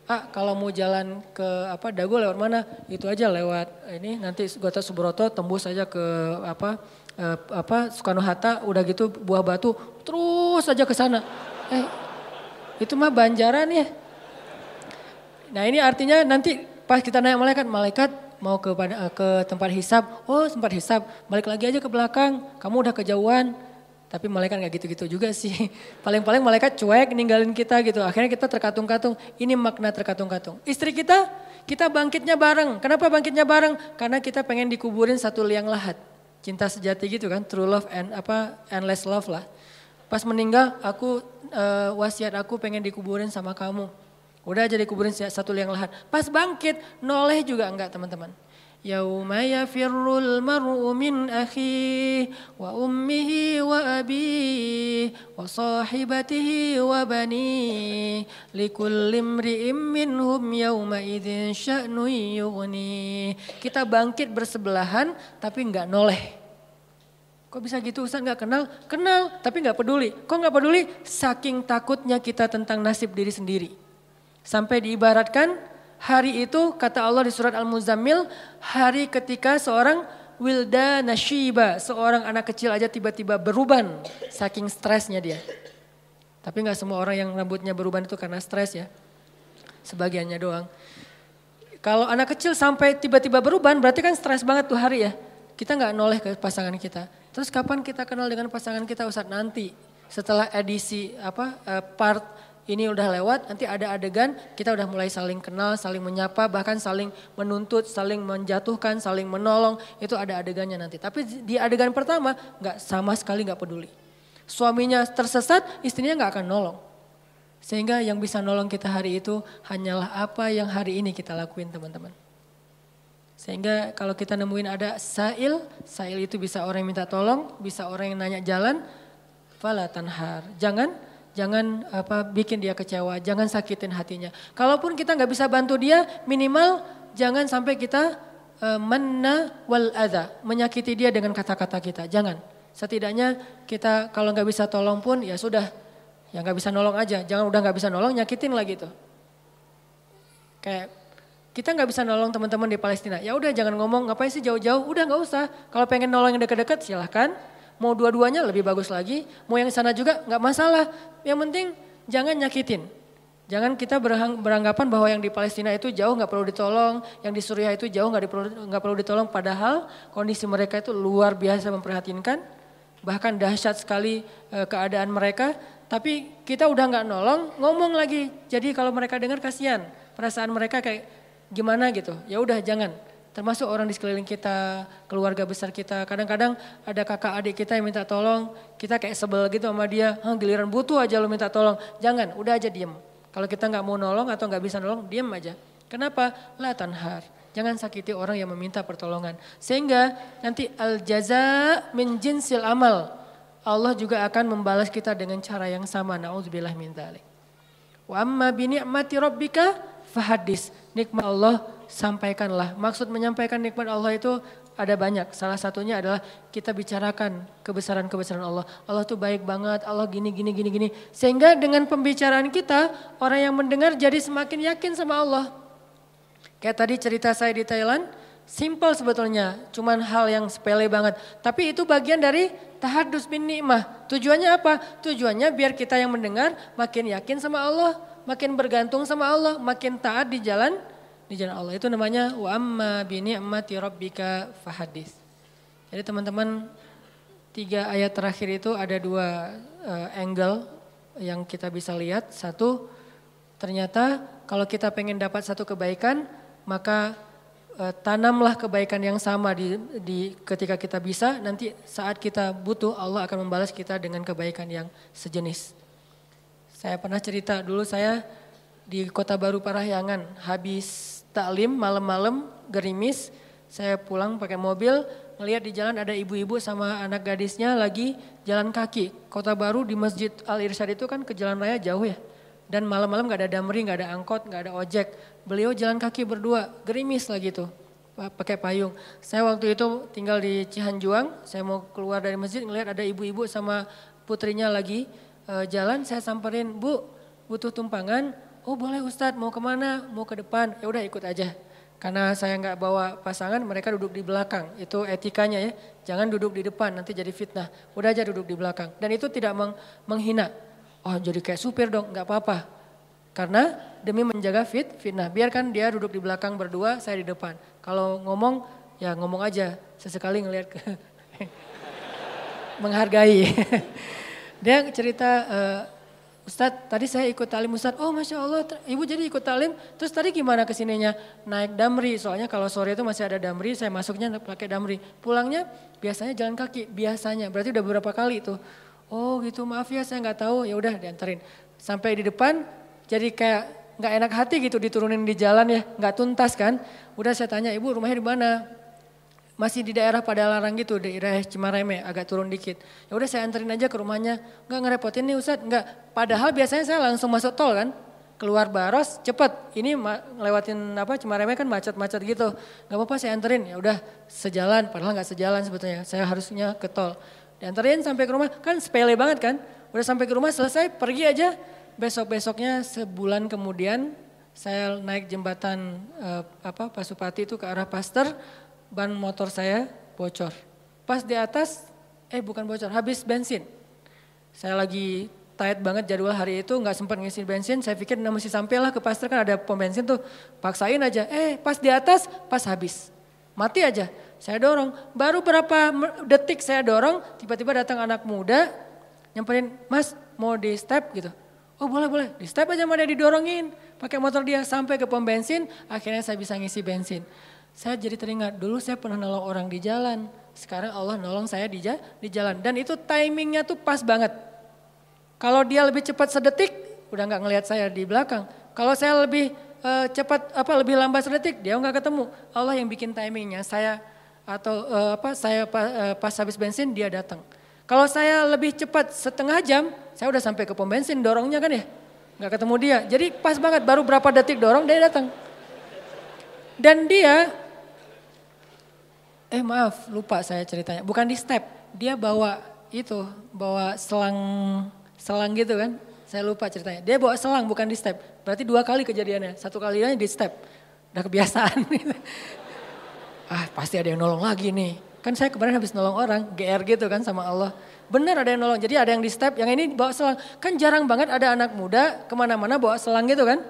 Ah kalau mau jalan ke apa Dago lewat mana? Itu aja lewat ini nanti Gota Subroto tembus aja ke apa eh, apa Soekarno Hatta udah gitu buah batu terus aja ke sana. Eh itu mah Banjaran ya. Nah ini artinya nanti pas kita naik malaikat, malaikat mau ke eh, ke tempat hisap, oh tempat hisap, balik lagi aja ke belakang, kamu udah kejauhan. Tapi malaikat nggak gitu-gitu juga sih. Paling-paling malaikat cuek ninggalin kita gitu. Akhirnya kita terkatung-katung. Ini makna terkatung-katung. Istri kita, kita bangkitnya bareng. Kenapa bangkitnya bareng? Karena kita pengen dikuburin satu liang lahat. Cinta sejati gitu kan, true love and apa endless love lah. Pas meninggal, aku uh, wasiat aku pengen dikuburin sama kamu. Udah jadi kuburin satu liang lahat. Pas bangkit, noleh juga enggak teman-teman. Yauma yafirrul mar'u min akhi wa ummihi wa abi wa sahibatihi wa bani likulli imri'im minhum yauma idzin sya'nu yughni. Kita bangkit bersebelahan tapi enggak noleh. Kok bisa gitu Ustaz enggak kenal? Kenal tapi enggak peduli. Kok enggak peduli? Saking takutnya kita tentang nasib diri sendiri. Sampai diibaratkan hari itu kata Allah di surat Al-Muzammil, hari ketika seorang wilda nashiba, seorang anak kecil aja tiba-tiba beruban saking stresnya dia. Tapi nggak semua orang yang rambutnya beruban itu karena stres ya. Sebagiannya doang. Kalau anak kecil sampai tiba-tiba beruban berarti kan stres banget tuh hari ya. Kita nggak noleh ke pasangan kita. Terus kapan kita kenal dengan pasangan kita Ustaz? Nanti setelah edisi apa eh, part ini udah lewat, nanti ada adegan kita udah mulai saling kenal, saling menyapa, bahkan saling menuntut, saling menjatuhkan, saling menolong, itu ada adegannya nanti. Tapi di adegan pertama nggak sama sekali nggak peduli. Suaminya tersesat, istrinya nggak akan nolong. Sehingga yang bisa nolong kita hari itu hanyalah apa yang hari ini kita lakuin teman-teman. Sehingga kalau kita nemuin ada sail, sail itu bisa orang yang minta tolong, bisa orang yang nanya jalan, fala tanhar. Jangan Jangan apa bikin dia kecewa, jangan sakitin hatinya. Kalaupun kita nggak bisa bantu dia, minimal jangan sampai kita uh, wal adha, menyakiti dia dengan kata-kata kita. Jangan. Setidaknya kita kalau nggak bisa tolong pun ya sudah, ya nggak bisa nolong aja. Jangan udah nggak bisa nolong, nyakitin lah gitu. Kayak kita nggak bisa nolong teman-teman di Palestina. Ya udah jangan ngomong ngapain sih jauh-jauh. Udah nggak usah. Kalau pengen nolong yang dekat-dekat silahkan. Mau dua-duanya lebih bagus lagi, mau yang sana juga nggak masalah. Yang penting jangan nyakitin. Jangan kita beranggapan bahwa yang di Palestina itu jauh nggak perlu ditolong, yang di Suriah itu jauh nggak perlu nggak perlu ditolong. Padahal kondisi mereka itu luar biasa memprihatinkan, bahkan dahsyat sekali e, keadaan mereka. Tapi kita udah nggak nolong, ngomong lagi. Jadi kalau mereka dengar kasihan, perasaan mereka kayak gimana gitu. Ya udah jangan. Termasuk orang di sekeliling kita, keluarga besar kita. Kadang-kadang ada kakak adik kita yang minta tolong, kita kayak sebel gitu sama dia, giliran butuh aja lo minta tolong. Jangan, udah aja diem. Kalau kita nggak mau nolong atau nggak bisa nolong, diem aja. Kenapa? La tanhar. Jangan sakiti orang yang meminta pertolongan. Sehingga nanti al jaza min jinsil amal. Allah juga akan membalas kita dengan cara yang sama. Nauzubillah min dzalik. Wa amma bi ni'mati rabbika fahadis. Nikmat Allah sampaikanlah. Maksud menyampaikan nikmat Allah itu ada banyak. Salah satunya adalah kita bicarakan kebesaran-kebesaran Allah. Allah tuh baik banget, Allah gini, gini, gini, gini. Sehingga dengan pembicaraan kita, orang yang mendengar jadi semakin yakin sama Allah. Kayak tadi cerita saya di Thailand, simple sebetulnya, cuman hal yang sepele banget. Tapi itu bagian dari tahadus bin nikmah. Tujuannya apa? Tujuannya biar kita yang mendengar makin yakin sama Allah, makin bergantung sama Allah, makin taat di jalan di jalan Allah. Itu namanya wa amma bi ni'mati rabbika fahadis. Jadi teman-teman tiga ayat terakhir itu ada dua uh, angle yang kita bisa lihat. Satu, ternyata kalau kita pengen dapat satu kebaikan, maka uh, tanamlah kebaikan yang sama di, di ketika kita bisa. Nanti saat kita butuh, Allah akan membalas kita dengan kebaikan yang sejenis. Saya pernah cerita dulu saya di Kota Baru Parahyangan habis taklim malam-malam gerimis, saya pulang pakai mobil, ngelihat di jalan ada ibu-ibu sama anak gadisnya lagi jalan kaki. Kota Baru di Masjid Al Irsyad itu kan ke jalan raya jauh ya. Dan malam-malam gak ada damri, gak ada angkot, gak ada ojek. Beliau jalan kaki berdua, gerimis lah gitu, pakai payung. Saya waktu itu tinggal di Cihanjuang, saya mau keluar dari masjid ngelihat ada ibu-ibu sama putrinya lagi uh, jalan, saya samperin, Bu, butuh tumpangan, oh boleh Ustadz mau ke mana, mau ke depan, ya udah ikut aja. Karena saya nggak bawa pasangan, mereka duduk di belakang. Itu etikanya ya, jangan duduk di depan, nanti jadi fitnah. Udah aja duduk di belakang. Dan itu tidak meng menghina. Oh jadi kayak supir dong, nggak apa-apa. Karena demi menjaga fit, fitnah. Biarkan dia duduk di belakang berdua, saya di depan. Kalau ngomong, ya ngomong aja. Sesekali ngelihat ke menghargai. dia cerita, uh, Ustadz tadi saya ikut talim Ustadz, oh Masya Allah ibu jadi ikut talim, terus tadi gimana ke sininya? Naik damri, soalnya kalau sore itu masih ada damri, saya masuknya pakai damri. Pulangnya biasanya jalan kaki, biasanya, berarti udah beberapa kali itu. Oh gitu, maaf ya saya nggak tahu, ya udah diantarin. Sampai di depan, jadi kayak nggak enak hati gitu diturunin di jalan ya, nggak tuntas kan. Udah saya tanya, ibu rumahnya di mana? Masih di daerah pada larang gitu, daerah Cimareme agak turun dikit. Ya udah saya anterin aja ke rumahnya. Enggak ngerepotin nih Ustaz, enggak. Padahal biasanya saya langsung masuk tol kan. Keluar Baros cepet. Ini ngelewatin apa Cimareme kan macet-macet gitu. Enggak apa-apa saya anterin. Ya udah sejalan, padahal enggak sejalan sebetulnya. Saya harusnya ke tol. Dianterin sampai ke rumah, kan sepele banget kan. Udah sampai ke rumah selesai, pergi aja. Besok-besoknya sebulan kemudian saya naik jembatan uh, apa Pasupati itu ke arah Pasteur ban motor saya bocor. Pas di atas, eh bukan bocor, habis bensin. Saya lagi tight banget jadwal hari itu, nggak sempat ngisi bensin. Saya pikir nah, mesti sampai lah ke pastor kan ada pom bensin tuh, paksain aja. Eh pas di atas, pas habis, mati aja. Saya dorong, baru berapa detik saya dorong, tiba-tiba datang anak muda, nyamperin, mas mau di step gitu. Oh boleh boleh, di step aja mana didorongin, pakai motor dia sampai ke pom bensin, akhirnya saya bisa ngisi bensin. Saya jadi teringat, dulu saya pernah nolong orang di jalan. Sekarang Allah nolong saya di, di jalan. Dan itu timingnya tuh pas banget. Kalau dia lebih cepat sedetik, udah nggak ngelihat saya di belakang. Kalau saya lebih uh, cepat apa lebih lambat sedetik, dia nggak ketemu. Allah yang bikin timingnya. Saya atau uh, apa saya pas, uh, pas habis bensin dia datang. Kalau saya lebih cepat setengah jam, saya udah sampai ke pom bensin dorongnya kan ya, nggak ketemu dia. Jadi pas banget baru berapa detik dorong dia datang. Dan dia Eh maaf, lupa saya ceritanya. Bukan di step, dia bawa itu, bawa selang selang gitu kan. Saya lupa ceritanya. Dia bawa selang bukan di step. Berarti dua kali kejadiannya. Satu kalinya di step. Udah kebiasaan. ah pasti ada yang nolong lagi nih. Kan saya kemarin habis nolong orang, GR gitu kan sama Allah. Benar ada yang nolong, jadi ada yang di step, yang ini bawa selang. Kan jarang banget ada anak muda ke mana-mana bawa selang gitu kan.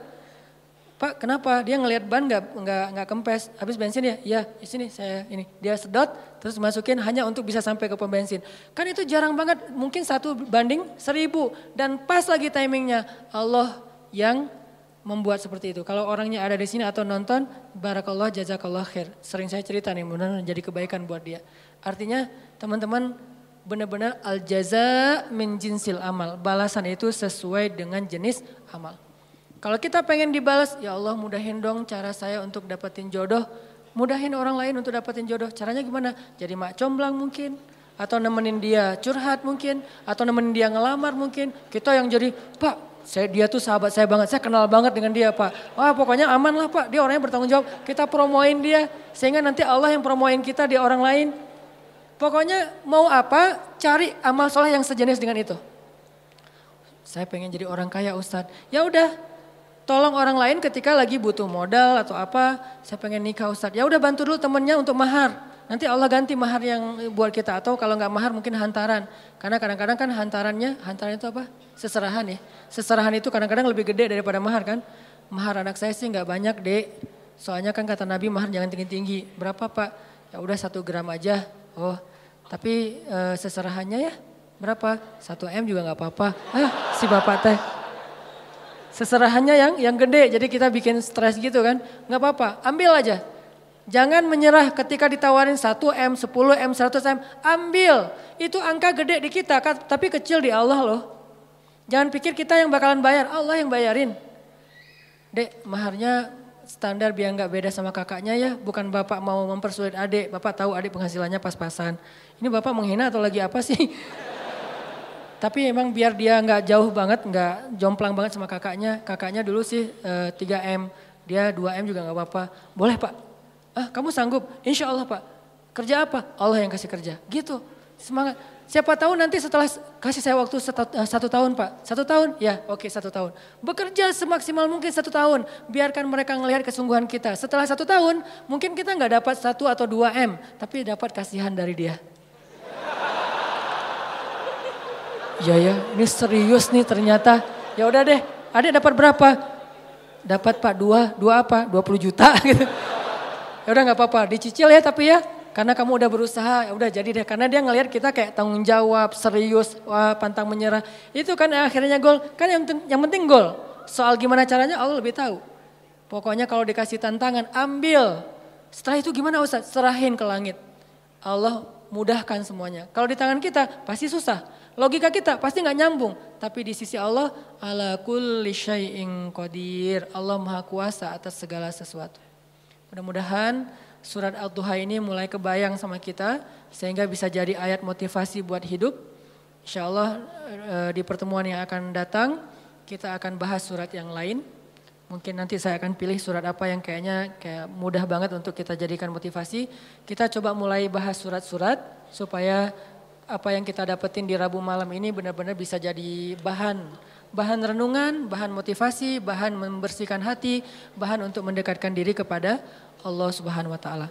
Pak kenapa dia ngelihat ban nggak nggak nggak kempes habis bensin ya ya di sini saya ini dia sedot terus masukin hanya untuk bisa sampai ke pom bensin kan itu jarang banget mungkin satu banding seribu dan pas lagi timingnya Allah yang membuat seperti itu. Kalau orangnya ada di sini atau nonton, barakallah jazakallah khair. Sering saya cerita nih, benar jadi kebaikan buat dia. Artinya teman-teman benar-benar al jaza min jinsil amal. Balasan itu sesuai dengan jenis amal. Kalau kita pengen dibalas, ya Allah mudahin dong cara saya untuk dapetin jodoh. Mudahin orang lain untuk dapetin jodoh. Caranya gimana? Jadi mak comblang mungkin. Atau nemenin dia curhat mungkin. Atau nemenin dia ngelamar mungkin. Kita yang jadi, Pak saya dia tuh sahabat saya banget, saya kenal banget dengan dia Pak. Wah pokoknya aman lah Pak, dia orangnya bertanggung jawab. Kita promoin dia, sehingga nanti Allah yang promoin kita di orang lain. Pokoknya mau apa, cari amal soleh yang sejenis dengan itu. Saya pengen jadi orang kaya Ustadz. Ya udah, tolong orang lain ketika lagi butuh modal atau apa. Saya pengen nikah Ustadz. Ya udah bantu dulu temennya untuk mahar. Nanti Allah ganti mahar yang buat kita atau kalau nggak mahar mungkin hantaran. Karena kadang-kadang kan hantarannya, hantaran itu apa? Seserahan ya. Seserahan itu kadang-kadang lebih gede daripada mahar kan. Mahar anak saya sih nggak banyak dek. Soalnya kan kata Nabi mahar jangan tinggi-tinggi. Berapa pak? Ya udah satu gram aja. Oh, tapi e, seserahannya ya berapa? Satu M juga nggak apa-apa. Ah, si bapak teh. Seserahannya yang yang gede, jadi kita bikin stres gitu kan. Nggak apa-apa, ambil aja Jangan menyerah ketika ditawarin 1M, 10M, 100M. Ambil. Itu angka gede di kita, tapi kecil di Allah loh. Jangan pikir kita yang bakalan bayar, Allah yang bayarin. Dek, maharnya standar biar nggak beda sama kakaknya ya. Bukan bapak mau mempersulit adik, bapak tahu adik penghasilannya pas-pasan. Ini bapak menghina atau lagi apa sih? Tapi emang biar dia nggak jauh banget, nggak jomplang banget sama kakaknya. Kakaknya dulu sih e, eh, 3M, dia 2M juga nggak apa-apa. Boleh pak, Ah, kamu sanggup? Insya Allah Pak. Kerja apa? Allah yang kasih kerja. Gitu. Semangat. Siapa tahu nanti setelah kasih saya waktu satu, uh, satu tahun Pak. Satu tahun? Ya oke satu tahun. Bekerja semaksimal mungkin satu tahun. Biarkan mereka melihat kesungguhan kita. Setelah satu tahun mungkin kita nggak dapat satu atau dua M. Tapi dapat kasihan dari dia. Ya ya ini serius nih ternyata. Ya udah deh. Adik dapat berapa? Dapat Pak dua, dua apa? 20 juta gitu. Ya udah nggak apa-apa, dicicil ya tapi ya. Karena kamu udah berusaha, ya udah jadi deh. Karena dia ngelihat kita kayak tanggung jawab, serius, wah, pantang menyerah. Itu kan akhirnya gol. Kan yang, yang penting gol. Soal gimana caranya Allah lebih tahu. Pokoknya kalau dikasih tantangan, ambil. Setelah itu gimana Ustaz? Serahin ke langit. Allah mudahkan semuanya. Kalau di tangan kita pasti susah. Logika kita pasti nggak nyambung. Tapi di sisi Allah, ala kulli syai'in qadir. Allah maha kuasa atas segala sesuatu. Mudah-mudahan surat Al-Duha ini mulai kebayang sama kita sehingga bisa jadi ayat motivasi buat hidup. Insya Allah eh, di pertemuan yang akan datang kita akan bahas surat yang lain. Mungkin nanti saya akan pilih surat apa yang kayaknya kayak mudah banget untuk kita jadikan motivasi. Kita coba mulai bahas surat-surat supaya apa yang kita dapetin di Rabu malam ini benar-benar bisa jadi bahan bahan renungan, bahan motivasi, bahan membersihkan hati, bahan untuk mendekatkan diri kepada Allah Subhanahu wa taala.